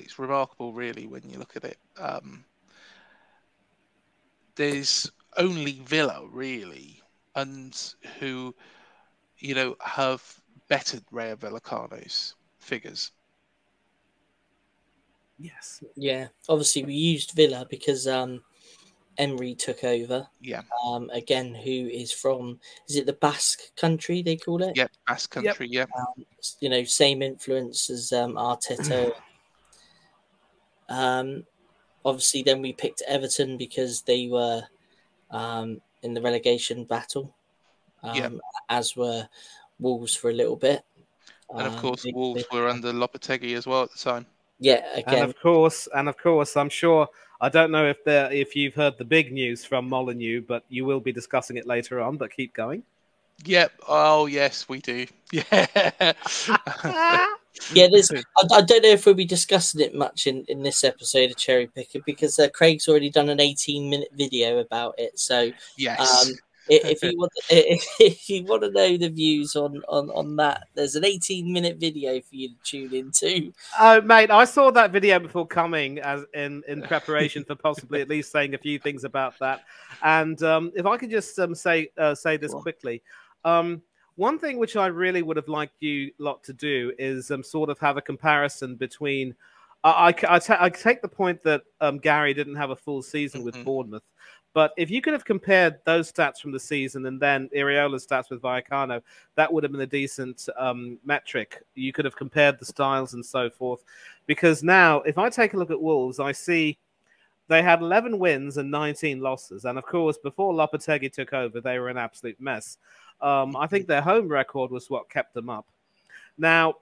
it's remarkable, really, when you look at it. Um, there's only Villa, really, and who, you know, have bettered Rayo Vallecano's figures. Yes. Yeah. Obviously, we used Villa because um, Emery took over. Yeah. Um, again, who is from? Is it the Basque country? They call it. Yeah, Basque country. Yep. Yeah. Um, you know, same influence as um, Arteta um, obviously, then we picked Everton because they were um, in the relegation battle, um, yeah. as were Wolves for a little bit. And of um, course, they, Wolves they, were under Lopetegui as well at the time. Yeah, again. And of course, and of course, I'm sure. I don't know if there, if you've heard the big news from Molyneux, but you will be discussing it later on. But keep going. Yep. Oh, yes, we do. Yeah. yeah, there's. I, I, don't know if we'll be discussing it much in, in this episode of Cherry Picker because uh, Craig's already done an 18 minute video about it. So yes. Um, if you want, if you want to know the views on, on, on that, there's an 18 minute video for you to tune into. Oh, mate, I saw that video before coming as in in preparation for possibly at least saying a few things about that. And um, if I could just um, say uh, say this quickly, um, one thing which I really would have liked you lot to do is um, sort of have a comparison between. I, I, take the point that um, Gary didn't have a full season with mm-hmm. Bournemouth, but if you could have compared those stats from the season and then Iraola's stats with Vallecano, that would have been a decent um, metric. You could have compared the styles and so forth. Because now, if I take a look at Wolves, I see they had 11 wins and 19 losses. And of course, before Lopetegui took over, they were an absolute mess. Um, I think their home record was what kept them up. Now,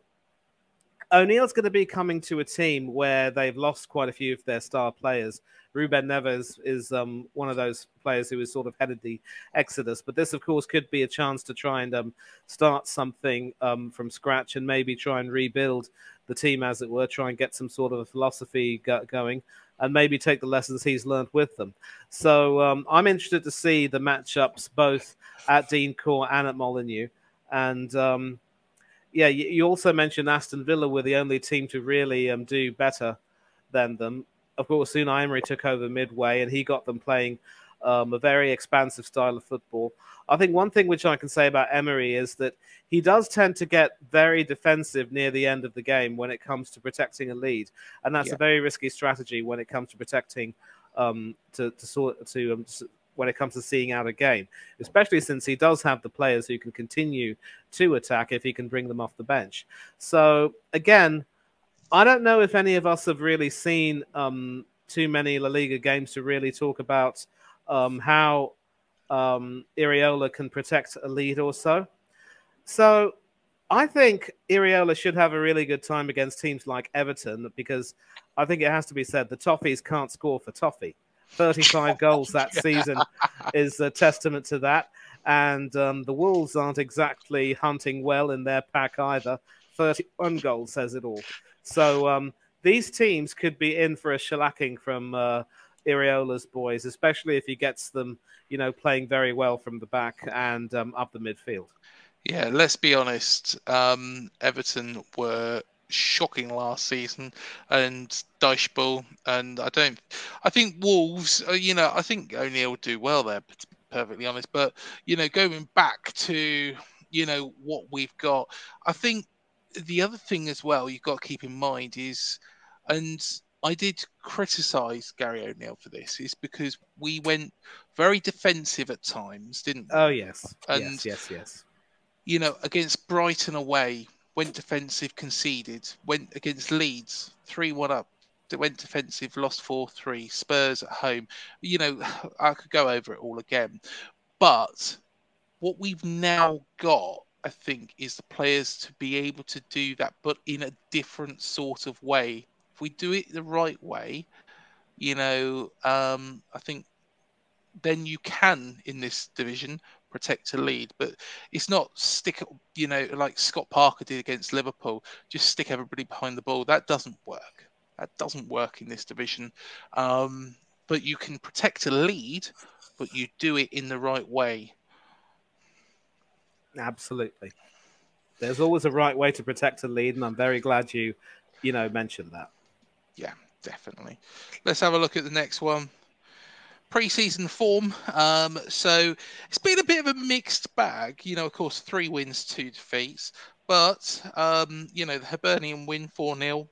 O'Neill's going to be coming to a team where they've lost quite a few of their star players. Ruben Neves is um, one of those players who has sort of headed the exodus. But this, of course, could be a chance to try and um, start something um, from scratch and maybe try and rebuild the team, as it were, try and get some sort of a philosophy go- going and maybe take the lessons he's learned with them. So um, I'm interested to see the matchups both at Dean Court and at Molyneux. And um, yeah, you, you, also mentioned Aston Villa were the only team to really um, do better than them. Of course, Unai Emery took over midway, and he got them playing um, a very expansive style of football. I think one thing which I can say about Emery is that he does tend to get very defensive near the end of the game when it comes to protecting a lead, and that's yeah. a very risky strategy when it comes to protecting um, to to sort to um, when it comes to seeing out a game, especially since he does have the players who can continue to attack if he can bring them off the bench. So again, I don't know if any of us have really seen um, too many La Liga games to really talk about um, how um, Iraola can protect a lead or so. So I think Iraola should have a really good time against teams like Everton because I think it has to be said the Toffees can't score for Toffee. 35 goals that season is a testament to that. And um, the Wolves aren't exactly hunting well in their pack either. 31 goals says it all. So um, these teams could be in for a shellacking from uh, Iraola's boys, especially if he gets them, you know, playing very well from the back and um, up the midfield. Yeah, let's be honest. Um, Everton were shocking last season, and Dychbull, and I don't. I think Wolves. Uh, you know, I think O'Neill will do well there. Perfectly honest, but you know, going back to you know what we've got, I think the other thing as well you've got to keep in mind is, and I did criticize Gary O'Neill for this, is because we went very defensive at times, didn't we? Oh yes, and yes, yes, yes. You know, against Brighton away, went defensive, conceded, went against Leeds, 3 1 up, went defensive, lost 4 3, Spurs at home. You know, I could go over it all again. But what we've now got, I think, is the players to be able to do that, but in a different sort of way. If we do it the right way, you know, um, I think then you can in this division protect a lead. But it's not stick, you know, like Scott Parker did against Liverpool, just stick everybody behind the ball. That doesn't work. That doesn't work in this division. Um, but you can protect a lead, but you do it in the right way. Absolutely. There's always a right way to protect a lead, and I'm very glad you, you know, mentioned that. Yeah, definitely. Let's have a look at the next one preseason form. Um, so it's been a bit of a mixed bag. You know, of course, three wins, two defeats. But, um, you know, the Hibernian win 4 0.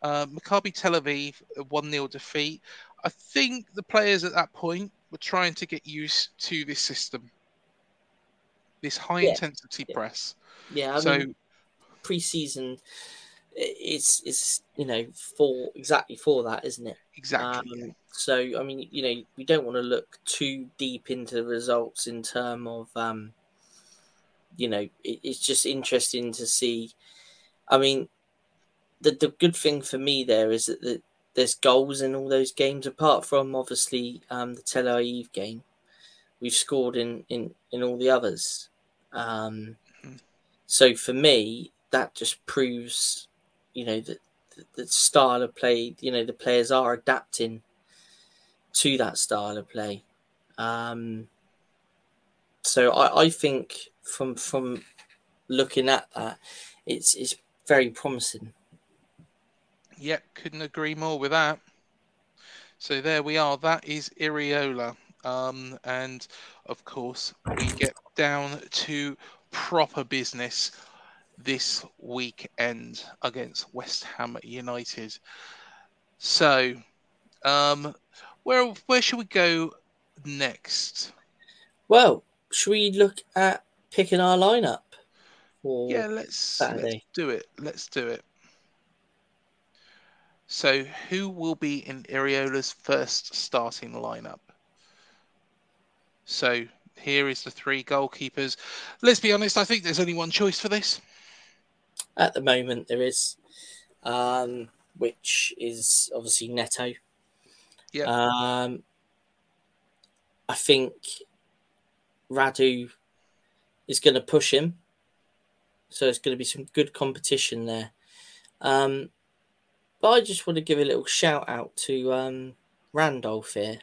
Uh, Maccabi Tel Aviv, 1 0 defeat. I think the players at that point were trying to get used to this system, this high yeah. intensity yeah. press. Yeah, I so mean, preseason it's it's you know for exactly for that, isn't it? Exactly. Um, so I mean, you know, we don't want to look too deep into the results in term of, um, you know, it, it's just interesting to see. I mean, the the good thing for me there is that the, there's goals in all those games, apart from obviously um, the Tel Aviv game. We've scored in in in all the others. Um, mm-hmm. So for me, that just proves you know the, the style of play. You know the players are adapting to that style of play. Um, so I, I think from from looking at that, it's it's very promising. Yep, couldn't agree more with that. So there we are. That is Iraola. Um, and of course, we get down to proper business this weekend against West Ham United. So, um, where where should we go next? Well, should we look at picking our lineup? yeah, let's, let's do it. Let's do it. So, who will be in Iraola's first starting lineup? So, here is the three goalkeepers. Let's be honest, I think there's only one choice for this. At the moment, there is, um, which is obviously Neto. Yeah. Um, I think Radu is going to push him. So it's going to be some good competition there. Um, but I just want to give a little shout out to um, Randolph here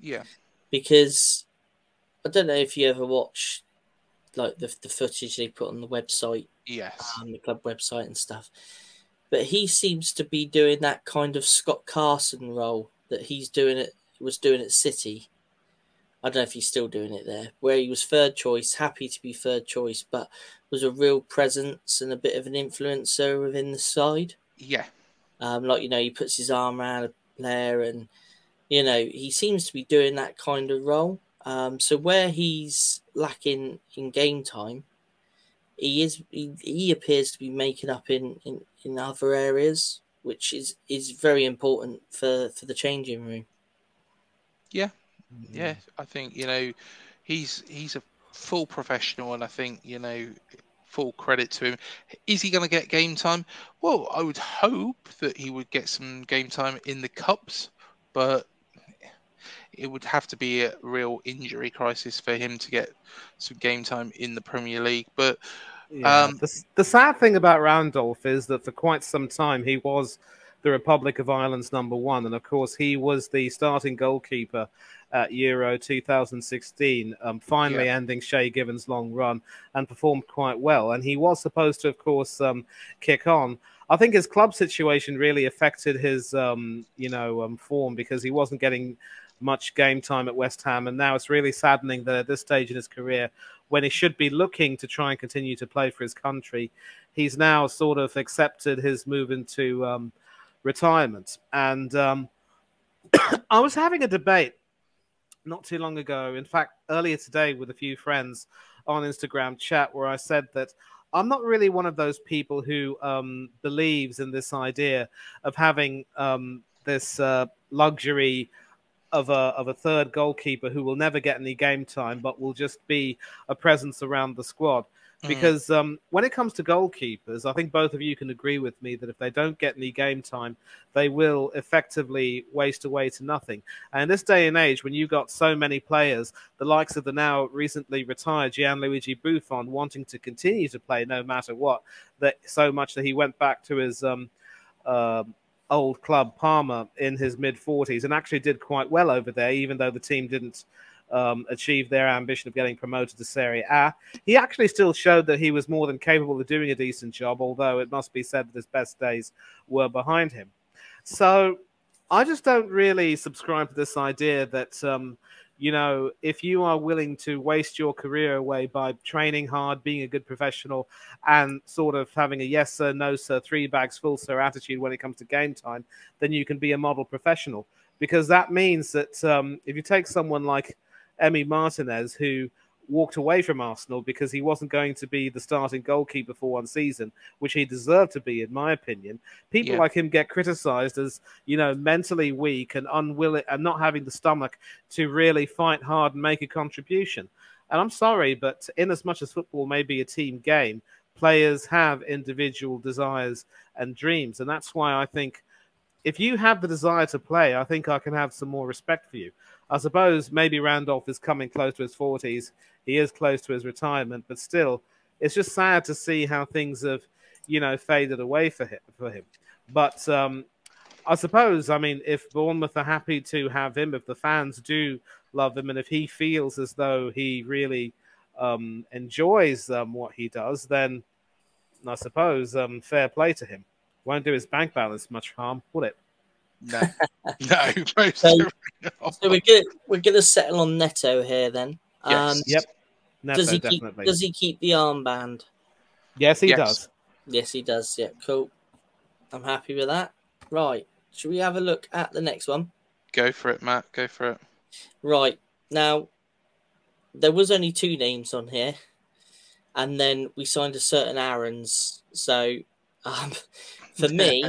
Yeah. because I don't know if you ever watch like the, the footage they put on the website, Yes. on the club website and stuff. But he seems to be doing that kind of Scott Carson role that he's doing it was doing at City. I don't know if he's still doing it there, where he was third choice, happy to be third choice, but was a real presence and a bit of an influencer within the side. Yeah. Um, like you know, he puts his arm around a player, and you know he seems to be doing that kind of role. Um, so where he's lacking in game time, he is he, he appears to be making up in, in, in other areas, which is is very important for for the changing room. Yeah. Mm-hmm. Yeah. I think, you know, he's he's a full professional and I think, you know, full credit to him. Is he going to get game time? Well, I would hope that he would get some game time in the cups, but it would have to be a real injury crisis for him to get some game time in the Premier League. But Yeah. Um, the, the sad thing about Randolph is that for quite some time he was the Republic of Ireland's number one, and of course he was the starting goalkeeper at Euro 2016, um, finally Yeah. ending Shay Given's long run and performed quite well. And he was supposed to, of course, um, kick on. I think his club situation really affected his, um, you know, um, form because he wasn't getting much game time at West Ham, and now it's really saddening that at this stage in his career, when he should be looking to try and continue to play for his country, he's now sort of accepted his move into um, retirement. And um, I was having a debate not too long ago, in fact, earlier today with a few friends on Instagram chat, where I said that I'm not really one of those people who um, believes in this idea of having um, this uh, luxury of a of a third goalkeeper who will never get any game time, but will just be a presence around the squad. Mm. Because um, when it comes to goalkeepers, I think both of you can agree with me that if they don't get any game time, they will effectively waste away to nothing. And in this day and age, when you've got so many players, the likes of the now recently retired Gianluigi Buffon wanting to continue to play no matter what, that so much that he went back to his um, um old club Parma in his mid 40s and actually did quite well over there, even though the team didn't um, achieve their ambition of getting promoted to Serie A. He actually still showed that he was more than capable of doing a decent job, although it must be said that his best days were behind him. So I just don't really subscribe to this idea that. Um, you know, if you are willing to waste your career away by training hard, being a good professional, and sort of having a yes sir, no sir, three bags full sir attitude when it comes to game time, then you can be a model professional. Because that means that um, if you take someone like Emmy Martinez, who walked away from Arsenal because he wasn't going to be the starting goalkeeper for one season, which he deserved to be, in my opinion. People Yeah. like him get criticized as, you know, mentally weak and unwilling and not having the stomach to really fight hard and make a contribution. And I'm sorry, but in as much as football may be a team game, players have individual desires and dreams. And that's why I think if you have the desire to play, I think I can have some more respect for you. I suppose maybe Randolph is coming close to his 40s. He is close to his retirement, but still, it's just sad to see how things have, you know, faded away for him. For him. But um, I suppose, I mean, if Bournemouth are happy to have him, if the fans do love him, and if he feels as though he really um, enjoys um, what he does, then I suppose um, fair play to him. Won't do his bank balance much harm, would it? No, no, most So- certainly not. So we're gonna we're gonna settle on Neto here then. Yes. Um, Yep. Neto, does he keep. Does he keep the armband? yes, he Yes. does. Yes, he does. Yeah, cool. I'm happy with that. Right. Should we have a look at the next one? Go for it, Matt. Go for it. Right. Now, there was only two names on here, and then we signed a certain Aarons. So, um, For me,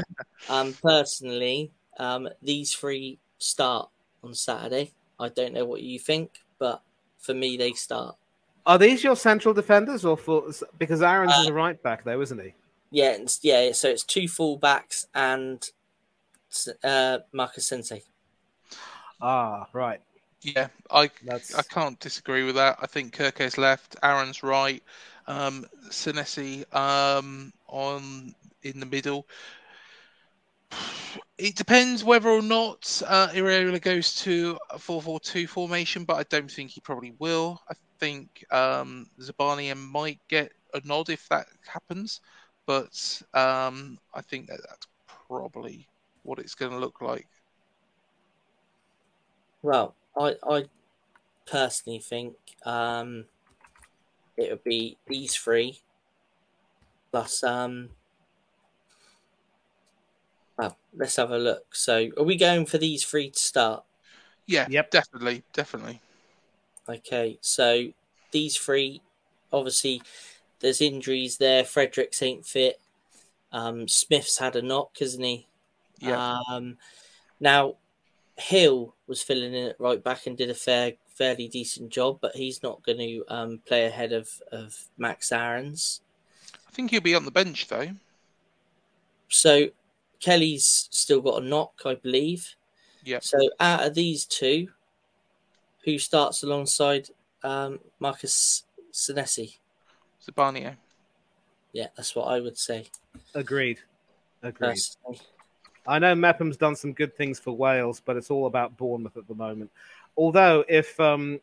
um, personally, um, these three start on Saturday. I don't know what you think, but for me, they start. Are these your central defenders, or for because Aarons Uh, is a right back, though, isn't he? Yeah, it's, yeah. So it's two fullbacks and uh, Marcos Senesi. Ah, right. Yeah, I That's I can't disagree with that. I think Kerkez left, Aarons right, um, Senesi um, on in the middle. It depends whether or not uh, Iraola goes to a 4-4-2 formation, but I don't think he probably will. I think um, Zabarnyi might get a nod if that happens, but um, I think that that's probably what it's going to look like. Well, I I personally think um, it would be these three plus um. Well, let's have a look. So, are we going for these three to start? Yeah, Yep. definitely, definitely. Okay, so these three, obviously, there's injuries there. Fredericks ain't fit. Um, Smith's had a knock, hasn't he? Yeah. Um, now, Hill was filling in at right back and did a fair, fairly decent job, but he's not going to um, play ahead of, of Max Aarons. I think he'll be on the bench though. So Kelly's still got a knock, I believe. Yeah. So out of these two, who starts alongside um, Marcos Senesi? Zabarnyi. Yeah, that's what I would say. agreed. Agreed. Personally. I know Mepham's done some good things for Wales, but it's all about Bournemouth at the moment. Although, if um,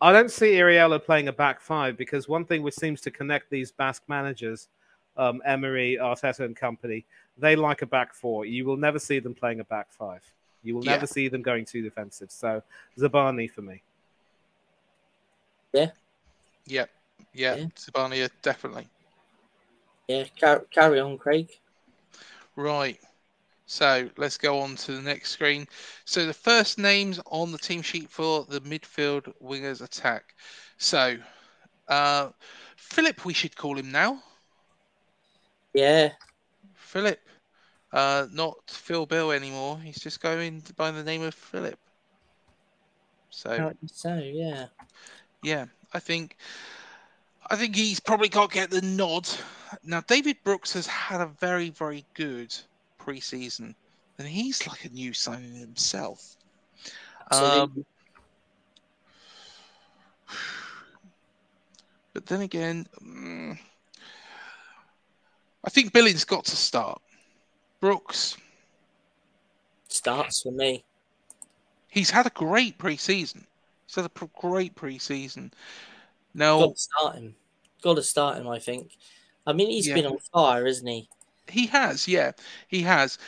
I don't see Iraola playing a back five, because one thing which seems to connect these Basque managers, um, Emery, Arteta, and company, they like a back four. You will never see them playing a back five. You will Yeah. never see them going too defensive. So, Zabarnyi for me. Yep. Yeah, Yeah. Zabarnyi definitely. Yeah, car- carry on, Craig. Right. So let's go on to the next screen. So the first names on the team sheet for the midfield wingers attack. So uh Philip, we should call him now. Yeah, Philip. Uh not Phil Bill anymore. He's just going by the name of Philip. So so yeah. Yeah, I think I think he's probably got to get the nod. Now David Brooks has had a very, very good preseason, and he's like a new signing himself. Absolutely. Um, but then again, mm, I think Billing's got to start. Brooks, Starts for me. he's had a great preseason. He's had a pr- great preseason. Now Got to start him. Got to start him. I think. I mean, he's Yeah. been on fire, isn't he? He has, yeah, he has.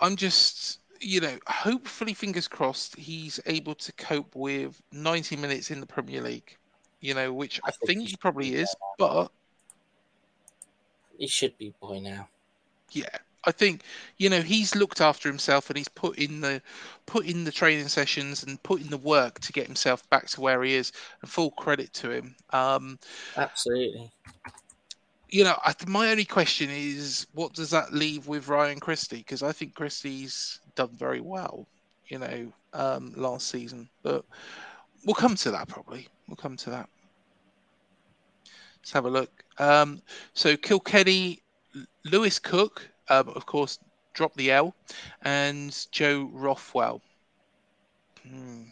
I'm just, you know, hopefully, fingers crossed, he's able to cope with 90 minutes in the Premier League, you know, which I I think think he probably is. But He should be by now. yeah, I think, you know, he's looked after himself and he's put in the put in the training sessions and put in the work to get himself back to where he is. And full credit to him. Um, Absolutely. you know, I, my only question is, what does that leave with Ryan Christie? Because I think Christie's done very well, you know, um, last season. But we'll come to that probably. We'll come to that. Let's have a look. Um, so Kilkenny, Lewis Cook, um, of course, dropped the L, and Joe Rothwell. Hmm.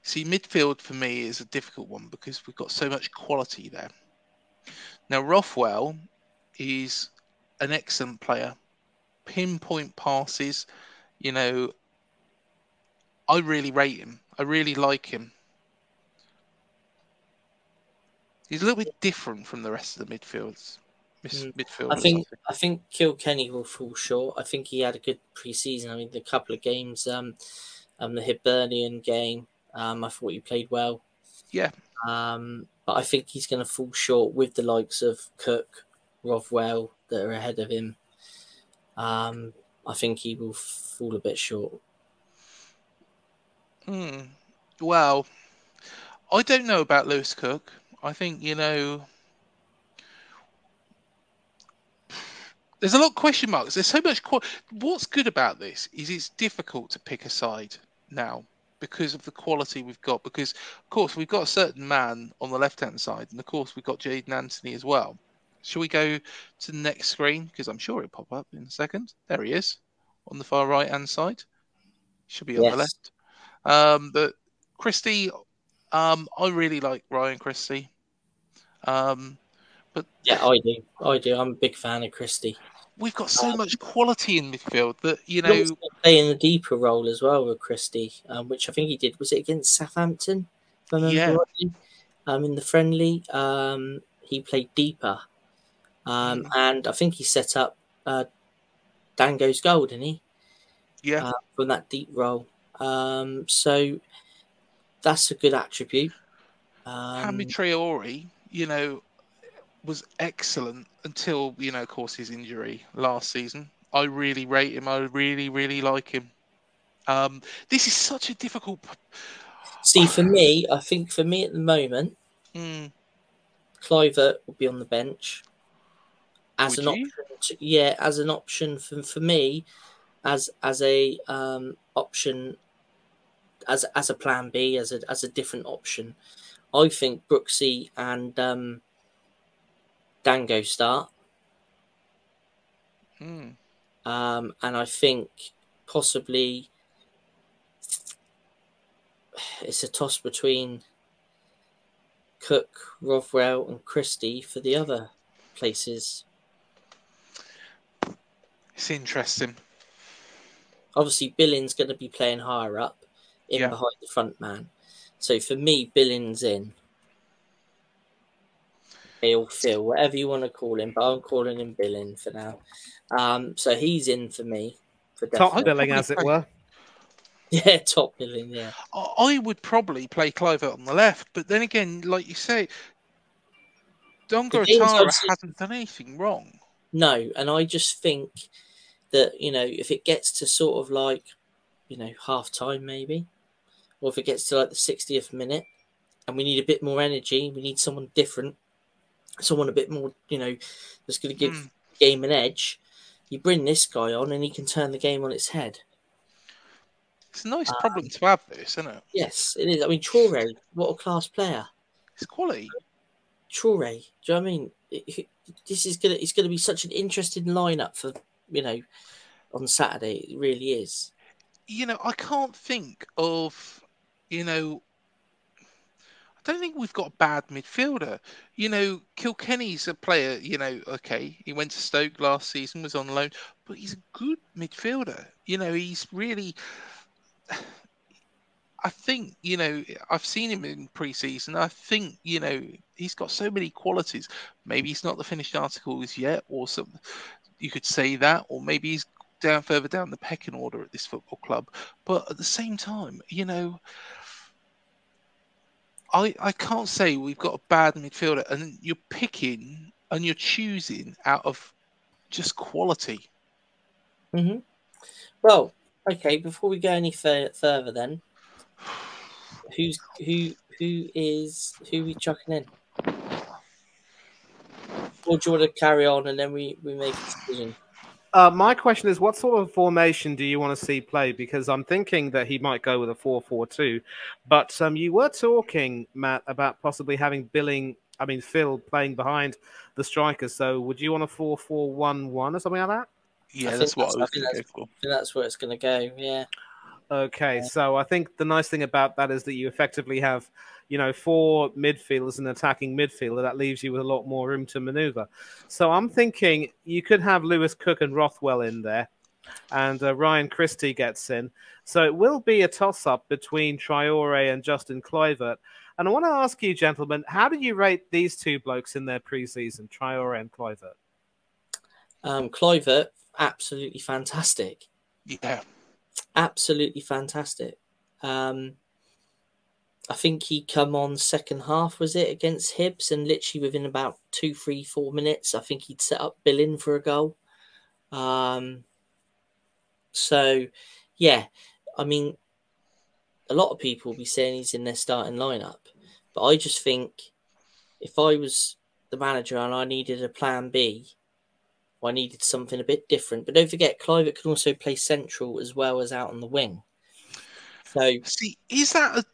See, midfield for me is a difficult one because we've got so much quality there. Now, Rothwell is an excellent player. Pinpoint passes, you know, I really rate him. I really like him. He's a little bit different from the rest of the midfields. Mm. midfielders, I think I think Kilkenny will fall short. I think he had a good preseason. I mean, the couple of games, um, um, the Hibernian game, um, I thought he played well. Yeah. Um, but I think he's going to fall short with the likes of Cook, Rothwell that are ahead of him. Um, I think he will fall a bit short. Hmm. Well, I don't know about Lewis Cook. I think you know. there's a lot of question marks. There's so much. Qu- What's good about this is it's difficult to pick a side now because of the quality we've got. Because of course we've got a certain man on the left hand side, and of course we've got Jaden Anthony as well. Shall we go to the next screen? Because I'm sure it'll pop up in a second. There he is on the far right hand side. Should be on Yes. the left. Um, but Christie, um, I really like Ryan Christie. Um, but Yeah, I do. I do. I'm a big fan of Christie. we've got so Um, much quality in midfield that you know. playing the deeper role as well with Christie, um, which I think he did. Was it against Southampton? If I remember Yeah. Um, in the friendly, um, he played deeper, um, Mm. and I think he set up uh, Dango's goal, didn't he? Yeah, uh, from that deep role. Um, so that's a good attribute. Um, Hamed Traore, you know, was excellent until you know, of course, his injury last season. I really rate him. I really, really like him. Um, this is such a difficult. see, for me, I think for me at the moment, Mm, Kluivert will be on the bench as Would an you? option. To, yeah, as an option for for me, as as a um, option, as as a plan B, as a as a different option. I think Brooksy and um, Dango start. mm. Um, and I think possibly it's a toss between Cook, Rothwell, and Christie for the other places. It's interesting. Obviously, Billings going to be playing higher up, in Yeah. behind the front man. So for me, Billings in. Phil, Phil, whatever you want to call him, but I'm calling him Billing for now. Um, so he's in for me. For Top billing, as it were. Yeah, top billing. Yeah. I, I would probably play Kluivert on the left, but then again, like you say, Donga The thing is, Ouattara obviously- hasn't done anything wrong. No, and I just think that you know if it gets to sort of like you know half time maybe, or if it gets to like the sixtieth minute, and we need a bit more energy, we need someone different, someone a bit more you know that's going to give Mm. the game an edge. You bring this guy on, and he can turn the game on its head. It's a nice Um, problem to have, this, isn't it? Yes, it is. I mean, Traore, what a class player. It's quality. Traore, do you know what I mean? It- this is gonna it's gonna be such an interesting lineup for you know on Saturday. It really is. you know, I can't think of, you know, I don't think we've got a bad midfielder. You know, Kilkenny's a player, you know, okay, he went to Stoke last season, was on loan, but he's a good midfielder. You know, he's really. I think, you know, I've seen him in pre season. I think, you know, he's got so many qualities. Maybe he's not the finished articles yet, or some, you could say that, or maybe he's down further down the pecking order at this football club. But at the same time, you know, I I can't say we've got a bad midfielder, and you're picking and you're choosing out of just quality. Mm-hmm. Well, okay. Before we go any fur- further, then, who's who? Who is who? We chucking in? Or do you want to carry on and then we we make a decision? Uh, my question is, what sort of formation do you want to see play? Because I'm thinking that he might go with a 4-4-2. But um, you were talking, Matt, about possibly having Billing, I mean Phil, playing behind the strikers. So would you want a 4-4-1-1 or something like that? Yeah, think that's what I was I think going that's- for. I think that's where it's going to go. Yeah. Okay, so I think the nice thing about that is that you effectively have, you know, four midfielders and attacking midfielder. That leaves you with a lot more room to maneuver. So I'm thinking you could have Lewis Cook and Rothwell in there, and uh, Ryan Christie gets in. So it will be a toss-up between Traore and Justin Kluivert. And I want to ask you, gentlemen, how do you rate these two blokes in their preseason, Traore and Kluivert? Um, Kluivert, absolutely fantastic. Yeah, absolutely fantastic. Um, I think he come on second half was it against Hibs, and literally within about two, three, four minutes, I think he'd set up Billing for a goal. Um, so, yeah, I mean, a lot of people will be saying he's in their starting lineup, but I just think if I was the manager and I needed a plan B, I needed something a bit different. But don't forget, Clive can also play central as well as out on the wing. So see, is that a,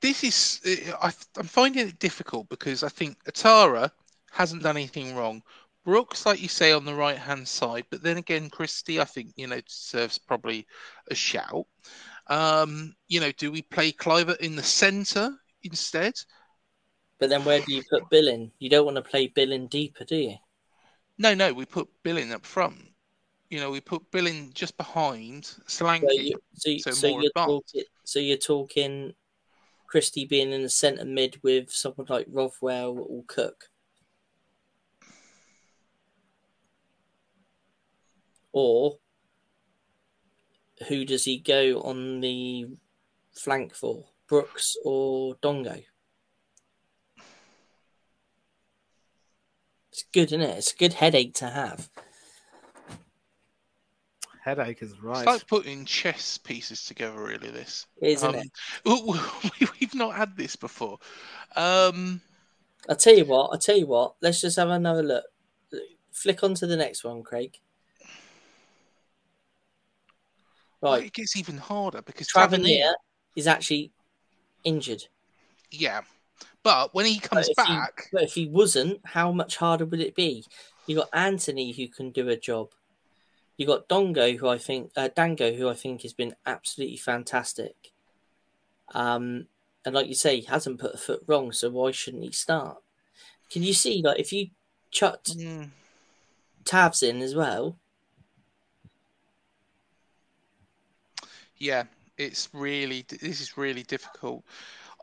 this is uh, I, I'm finding it difficult because I think Ouattara hasn't done anything wrong. Brooks, like you say, on the right hand side, but then again, Christie, I think you know serves probably a shout. Um, you know, do we play Kluivert in the centre instead? But then where do you put Billing? You don't want to play Billing deeper, do you? No, no, we put Billing up front. You know, we put Billing just behind Solanke. So, you, so, so, so you're talking, so you're talking Christie being in the centre mid with someone like Rothwell or Cook. Or who does he go on the flank for? Brooks or Dongo? It's good, isn't it? It's a good headache to have. Headache is right. It's like putting chess pieces together, really. This isn't um, it? We've not had this before. Um, I'll tell you what. I'll tell you what. Let's just have another look. Flick on to the next one, Craig. Right. Well, it gets even harder because Tavernier is actually injured. Yeah. But when he comes but back. He, but if he wasn't, how much harder would it be? You got Anthony who can do a job. You got Dongo, who I think, uh, Dango, who I think has been absolutely fantastic. Um, and like you say, he hasn't put a foot wrong, so why shouldn't he start? Can you see, like, if you chucked mm. Tavs in as well? Yeah, it's really, this is really difficult.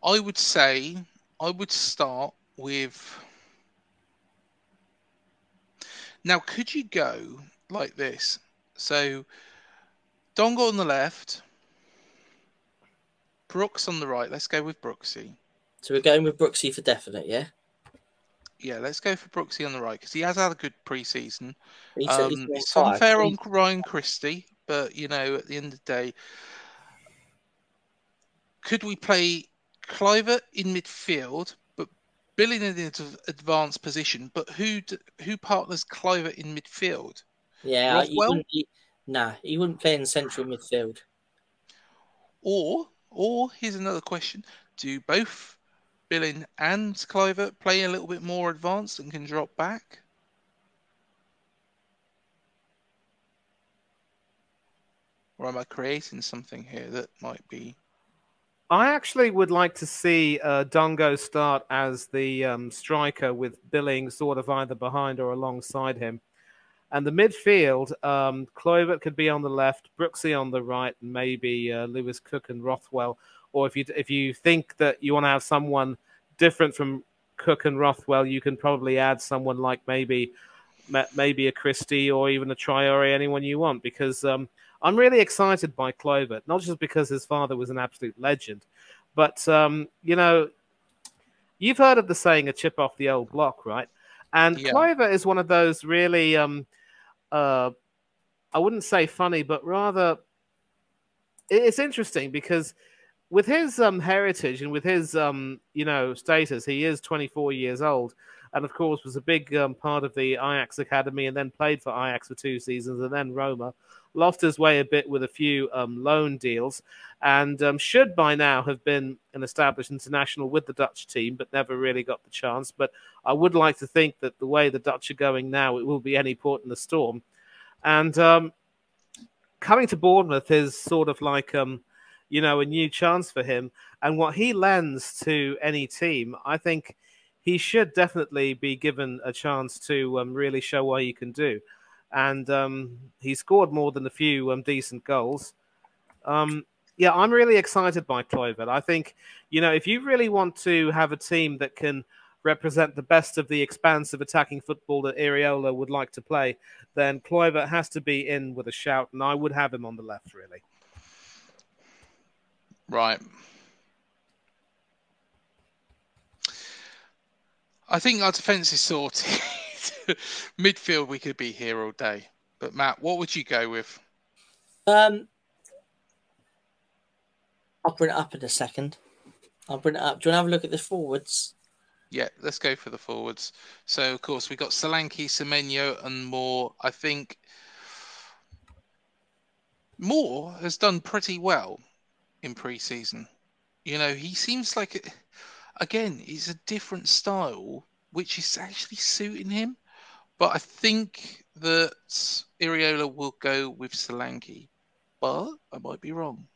I would say I would start with. Now, could you go like this? So, Dongo on the left, Brooks on the right. Let's go with Brooksy. So we're going with Brooksy for definite, yeah. Yeah, let's go for Brooksy on the right because he has had a good preseason. Um, it's unfair on Ryan Christie, but you know, at the end of the day, could we play Kluivert in midfield, but Billing in an advanced position. But who who partners Kluivert in midfield? Yeah, he wouldn't, he, nah, he wouldn't play in central midfield. Or or here's another question: Do both Billing and Kluivert play a little bit more advanced and can drop back? Or am I creating something here that might be I actually would like to see uh, Dongo start as the um, striker with Billing sort of either behind or alongside him. And the midfield, um, Kluivert could be on the left, Brooksy on the right, and maybe uh, Lewis Cook and Rothwell. Or if you if you think that you want to have someone different from Cook and Rothwell, you can probably add someone like maybe maybe a Christie or even a Traore, anyone you want, because um, I'm really excited by Kluivert, not just because his father was an absolute legend, but um, you know, you've heard of the saying "a chip off the old block," right? And yeah. Kluivert is one of those really, um, uh, I wouldn't say funny, but rather it's interesting because with his um, heritage and with his um, you know status, he is 24 years old, and of course was a big um, part of the Ajax academy, and then played for Ajax for two seasons, and then Roma lost his way a bit with a few um, loan deals, and um, should by now have been an established international with the Dutch team, but never really got the chance. But I would like to think that the way the Dutch are going now, it will be any port in the storm. And um, coming to Bournemouth is sort of like, um, you know, a new chance for him. And what he lends to any team, I think he should definitely be given a chance to um, really show what he can do and um, he scored more than a few um, decent goals. Um, yeah, I'm really excited by Kluivert. I think, you know, if you really want to have a team that can represent the best of the expansive attacking football that Iraola would like to play, then Kluivert has to be in with a shout, and I would have him on the left, really. Right. I think our defence is sorted. midfield, we could be here all day. But Matt, what would you go with? Um, I'll bring it up in a second. I'll bring it up. Do you want to have a look at the forwards? Yeah, let's go for the forwards. So, of course, we've got Solanke, Semenyo, and Moore. I think Moore has done pretty well in pre-season. You know, he seems like, again, he's a different style, which is actually suiting him. But I think that Iraola will go with Solanke, but I might be wrong.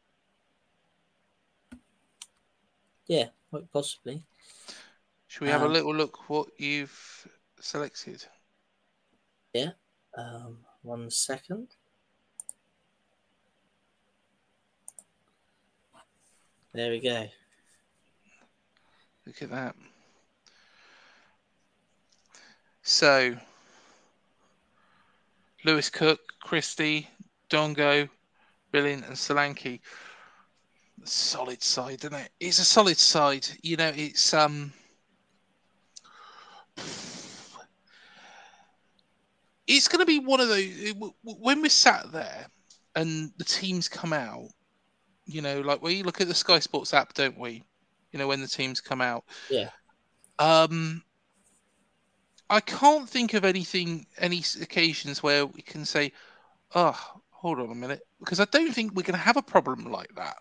Yeah, possibly. Should we have Um, a little look what you've selected? Yeah. Um, one second. There we go. Look at that. So, Lewis Cook, Christie, Dongo, Billin, and Solanke. Solid side, isn't it? It's a solid side. You know, it's um. It's going to be one of those when we're sat there and the teams come out. You know, like we look at the Sky Sports app, don't we? You know, when the teams come out. Yeah. Um, I can't think of anything, any occasions where we can say, "Oh, hold on a minute," because I don't think we're going to have a problem like that.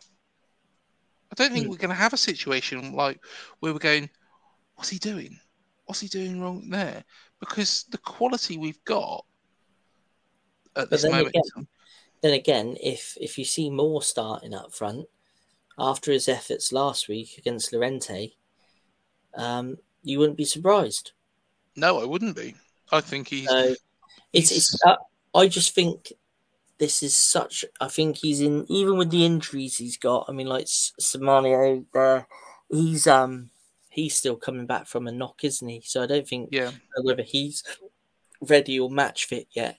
I don't think Hmm. we're going to have a situation like where we're going, "What's he doing? What's he doing wrong there?" Because the quality we've got at this moment, again- Then again, if if you see more starting up front after his efforts last week against Lorient, um, you wouldn't be surprised. No, I wouldn't be. I think he's So it's, it's uh, I just think this is such. I think he's in even with the injuries he's got. I mean, like Semenyo there, he's um he's still coming back from a knock, isn't he? So I don't think yeah. whether he's ready or match fit yet.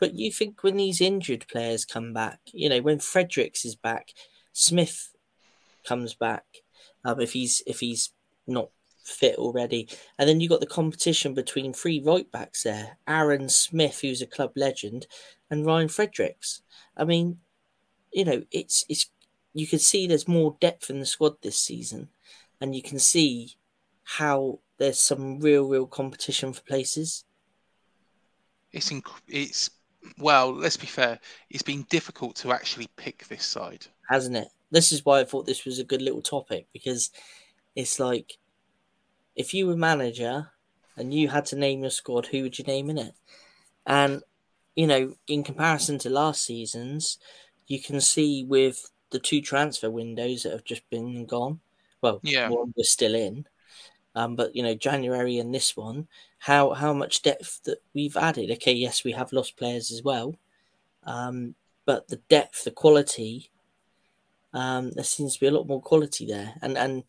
But you think when these injured players come back, you know, when Fredericks is back, Smith comes back, um, if he's if he's not fit already, and then you've got the competition between three right backs there, Aaron Smith, who's a club legend, and Ryan Fredericks. I mean, you know, it's it's you can see there's more depth in the squad this season, and you can see how there's some real real competition for places. It's inc- it's well. Let's be fair. It's been difficult to actually pick this side. hasn't it? This is why I thought this was a good little topic because it's like if you were manager and you had to name your squad, who would you name in it? And you know, in comparison to last season's, you can see with the two transfer windows that have just been gone. Well, Yeah. one we're still in, um, but you know, January and this one, how how much depth that we've added. Okay, yes, we have lost players as well, um, but the depth, the quality um, there seems to be a lot more quality there. And and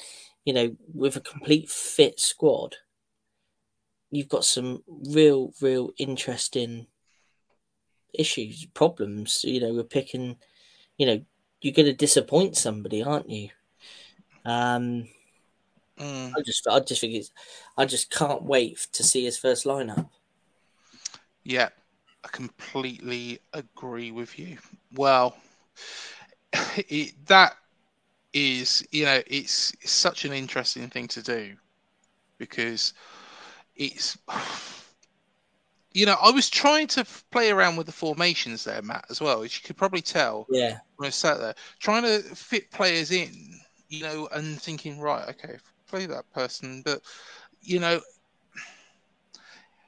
you know, with a complete fit squad, you've got some real, real interesting issues, problems. You know, we're picking. You know, you're going to disappoint somebody, aren't you? Um, Mm. I just, I just think it's, I just can't wait to see his first lineup. Yeah, I completely agree with you. Well, it, that is, you know, it's, it's such an interesting thing to do because it's, you know, I was trying to play around with the formations there, Matt, as well, as you could probably tell Yeah, when I sat there, trying to fit players in, you know, and thinking, right, okay, play that person, but you know,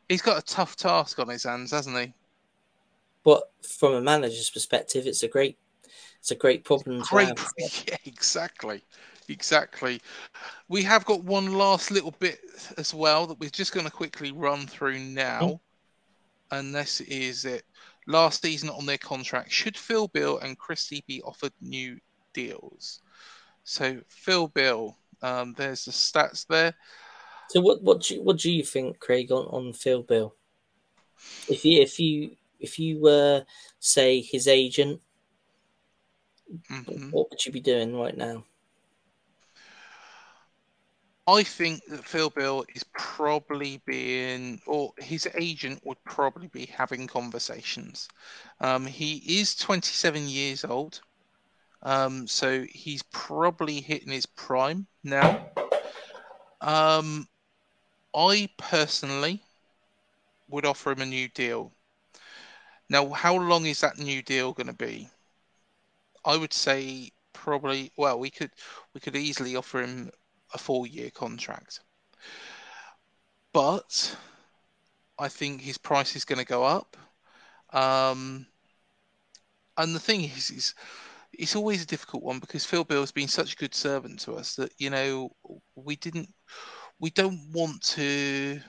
he's got a tough task on his hands, hasn't he? but from a manager's perspective, it's a great, it's a great problem. Great, have. yeah, exactly, exactly. We have got one last little bit as well that we're just going to quickly run through now, and this is it. Last season on their contract, should Phil Bill and Christie be offered new deals? So Phil Bill, um, there's the stats there. So what what do you, what do you think, Craig, on, on Phil Bill? If you if you if you were say his agent, Mhm. what would you be doing right now? I think that Phil Bill is probably being, or his agent would probably be having conversations. Um, he is 27 years old, um, so he's probably hitting his prime now. Um, I personally would offer him a new deal. Now, how long is that new deal going to be? I would say probably. Well, we could we could easily offer him a four-year contract, but I think his price is going to go up. Um, and the thing is, is it's always a difficult one because Phil Bill's been such a good servant to us that you know we didn't we don't want to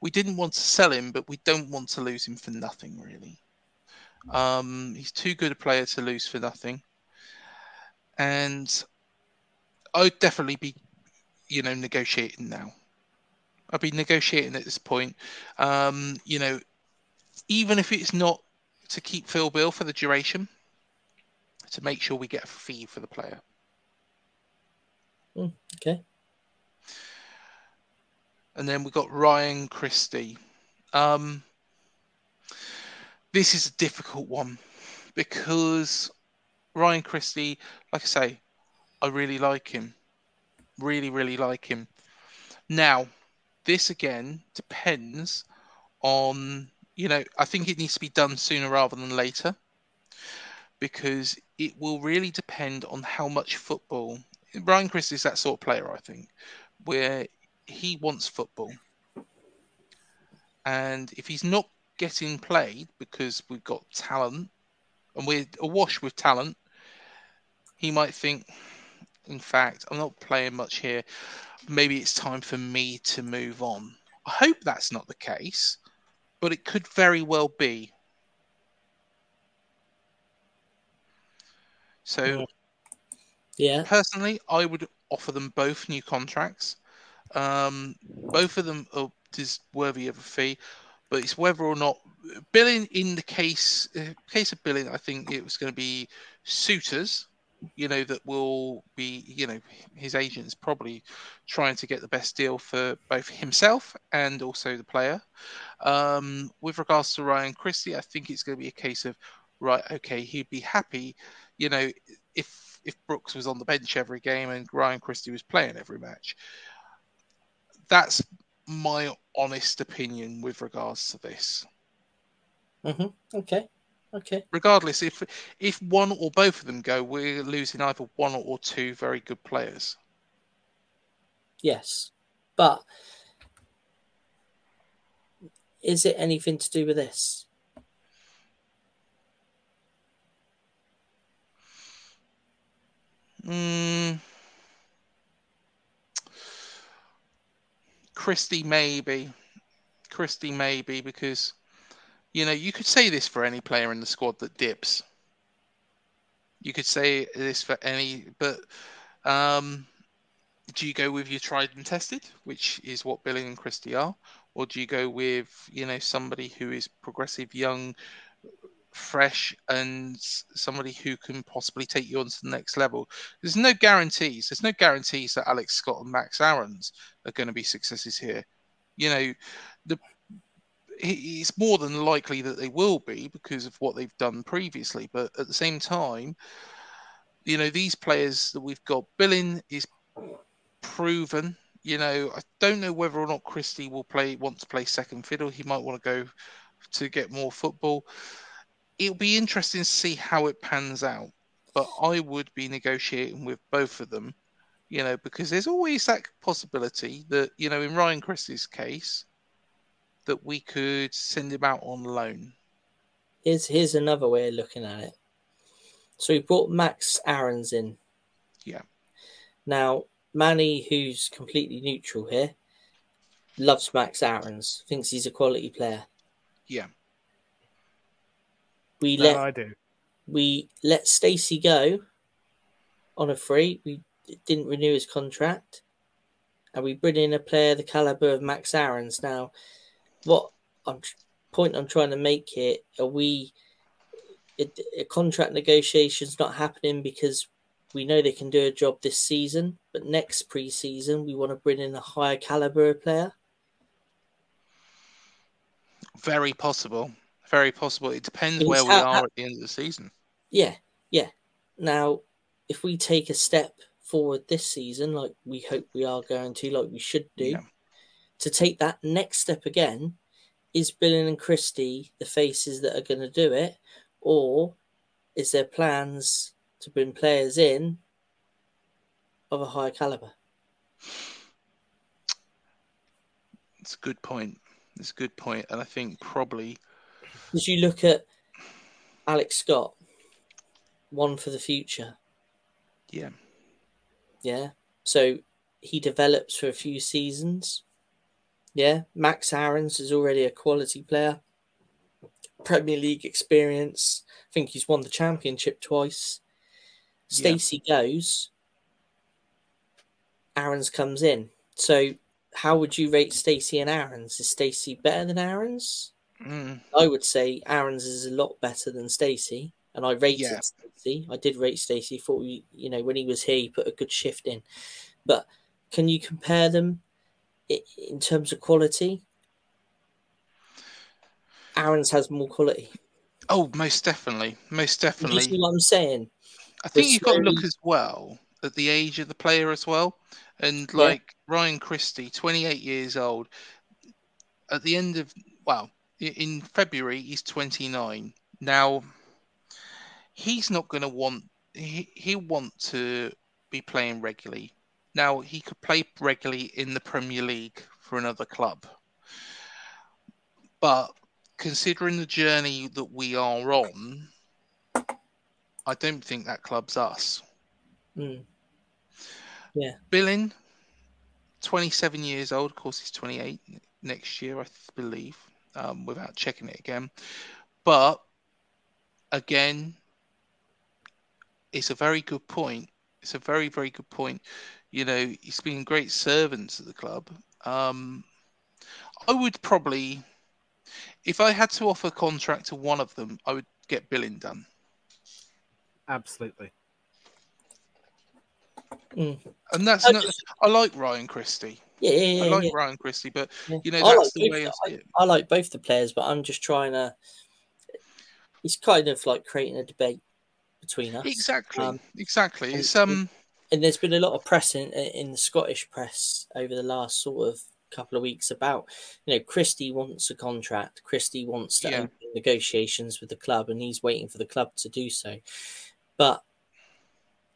we didn't want to sell him, but we don't want to lose him for nothing really. Um, he's too good a player to lose for nothing, and I'd definitely be, you know, negotiating now. I'd be negotiating at this point. Um, you know, even if it's not to keep Phil Bill for the duration, to make sure we get a fee for the player. Mm, okay. And then we've got Ryan Christie. Um, this is a difficult one because Ryan Christie, like I say, I really like him. Really, really like him. Now, this again depends on, you know, I think it needs to be done sooner rather than later because it will really depend on how much football. Ryan Christie is that sort of player, I think, where he wants football. And if he's not getting played because we've got talent and we're awash with talent, he might think, in fact, I'm not playing much here. Maybe it's time for me to move on. I hope that's not the case, but it could very well be. So, Yeah. personally, I would offer them both new contracts. Um, both of them are is worthy of a fee, but it's whether or not billing. In the case uh, case of billing, I think it was going to be suitors. You know that will be. You know his agent's probably trying to get the best deal for both himself and also the player. Um, with regards to Ryan Christie, I think it's going to be a case of right. Okay, he'd be happy. You know if if Brooks was on the bench every game and Ryan Christie was playing every match. That's my honest opinion with regards to this. hmm Okay. Okay. Regardless, if if one or both of them go, we're losing either one or two very good players. Yes. But is it anything to do with this? Mm. Christie maybe, Christie maybe because you know you could say this for any player in the squad that dips. You could say this for any, but um, do you go with your tried and tested, which is what Billing and Christie are, or do you go with you know somebody who is progressive, young, fresh, and somebody who can possibly take you on to the next level? There's no guarantees. There's no guarantees that Alex Scott and Max Aarons are going to be successes here. You know, the it's more than likely that they will be because of what they've done previously. But at the same time, you know, these players that we've got, Billing is proven. You know, I don't know whether or not Christie will play want to play second fiddle. He might want to go to get more football. It'll be interesting to see how it pans out. But I would be negotiating with both of them, you know, because there's always that possibility that, you know, in Ryan Christie's case, that we could send him out on loan. Here's here's another way of looking at it. So we brought Max Aarons in. Yeah. Now, Manny, who's completely neutral here, loves Max Aarons, thinks he's a quality player. Yeah. We No, let I do. we let Stacey go on a free. We didn't renew his contract, and we bring in a player the caliber of Max Aarons. Now, what I'm point I'm trying to make here are we it, a contract negotiations not happening because we know they can do a job this season, but next preseason we want to bring in a higher caliber player. Very possible. Very possible. It depends It's where we how- are how- at the end of the season. Yeah, yeah. Now, if we take a step forward this season, like we hope we are going to, like we should do, Yeah. to take that next step again, is Billing and Christie the faces that are going to do it, or is there plans to bring players in of a higher caliber? It's a good point. It's a good point, and I think probably As you look at Alex Scott, one for the future, yeah, yeah. So he develops for a few seasons. Yeah, Max Aarons is already a quality player. Premier League experience. I think he's won the championship twice. Yeah. Stacey goes. Aarons comes in. So how would you rate Stacey and Aarons? Is Stacey better than Aarons? Mm, I would say Aarons is a lot better than Stacey, and I rated Yeah. Stacey. I did rate Stacey. Thought we, you know, when he was here, he put a good shift in. But can you compare them in terms of quality? Aarons has more quality. oh, most definitely, most Do you definitely. see what I'm saying? I think you've got to look as well at the age of the player as well. And Yeah. like Ryan Christie, 28 years old, at the end of, well, in February, he's 29. Now, he's not going to want, he, he'll want to be playing regularly. Now, he could play regularly in the Premier League for another club. But considering the journey that we are on, I don't think that club's us. Mm. Billing, 27 years old. Of course, he's 28 next year, I believe, um, without checking it again. But again, it's a very good point. It's a very, very good point. You know, he's been great servants at the club. Um, I would probably, if I had to offer a contract to one of them, I would get Billing done. Absolutely. Mm. And that's I not, I like Ryan Christie. Yeah, yeah, yeah. I like yeah. Ryan Christie, but Yeah. you know I that's like the both- way I see it. I like both the players, but I'm just trying to. It's kind of like creating a debate between us. Exactly, Um, exactly. and- It's um, and there's been a lot of press in, in the Scottish press over the last sort of couple of weeks about, you know, Christie wants a contract. Christie wants to Yeah. open negotiations with the club, and he's waiting for the club to do so. But,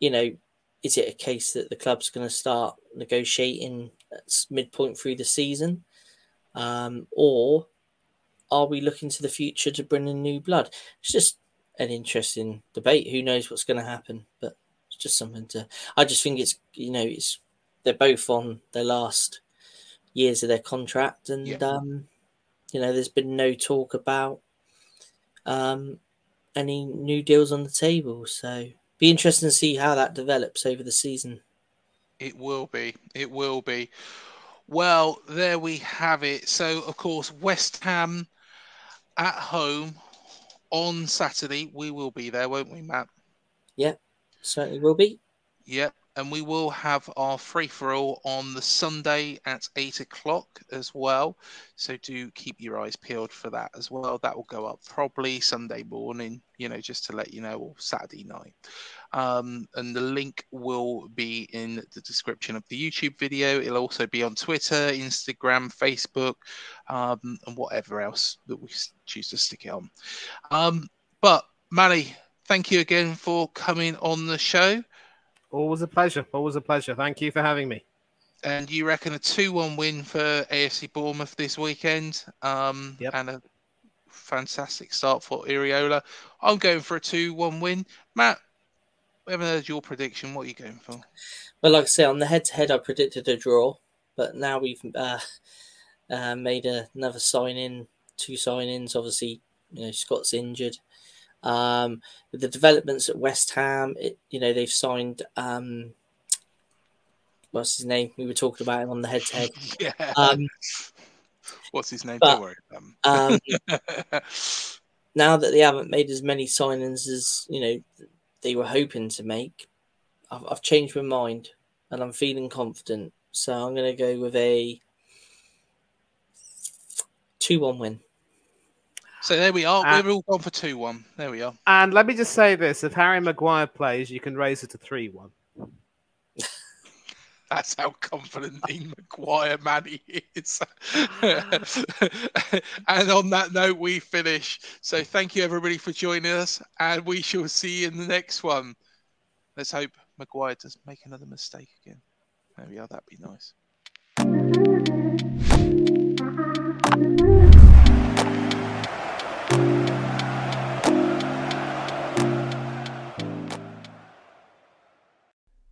you know, is it a case that the club's going to start negotiating at midpoint through the season, um, or are we looking to the future to bring in new blood? It's just an interesting debate. Who knows what's going to happen? But it's just something to. I just think it's you know it's they're both on their last years of their contract, and Yeah. um, you know there's been no talk about um any new deals on the table. So be interesting to see how that develops over the season. it will be, it will be. Well, there we have it. So, of course, West Ham at home on Saturday. We will be there, won't we, Matt? Yeah. Certainly will be. Yep. And we will have our free for all on the Sunday at eight o'clock as well. So do keep your eyes peeled for that as well. That will go up probably Sunday morning, you know, just to let you know, or Saturday night. Um, and the link will be in the description of the YouTube video. It'll also be on Twitter, Instagram, Facebook, um, and whatever else that we choose to stick it on. Um, but Manny, thank you again for coming on the show. Always a pleasure. Always a pleasure. Thank you for having me. And you reckon a 2 1 win for AFC Bournemouth this weekend? Um, Yep. And a fantastic start for Iraola. I'm going for a 2 1 win. Matt, we haven't heard your prediction. What are you going for? Well, like I say, on the head-to-head, I predicted a draw, but now we've uh, uh, made a, another sign-in, two sign-ins. Obviously, you know Scott's injured. Um, the developments at West Ham, it, you know they've signed. Um, what's his name? We were talking about him on the head-to-head. Yeah. Um, What's his name? but- Don't worry um, now that they haven't made as many signings as you know they were hoping to make, I've, I've changed my mind and I'm feeling confident. So I'm going to go with a two-one win. So there we are. Uh, We're all gone for 2 1. There we are. And let me just say this: if Harry Maguire plays, you can raise it to three-one. That's how confident Ian McGuire man he is. and on that note, we finish. So thank you everybody for joining us, and we shall see you in the next one. Let's hope Maguire doesn't make another mistake again. There we are. That'd be nice.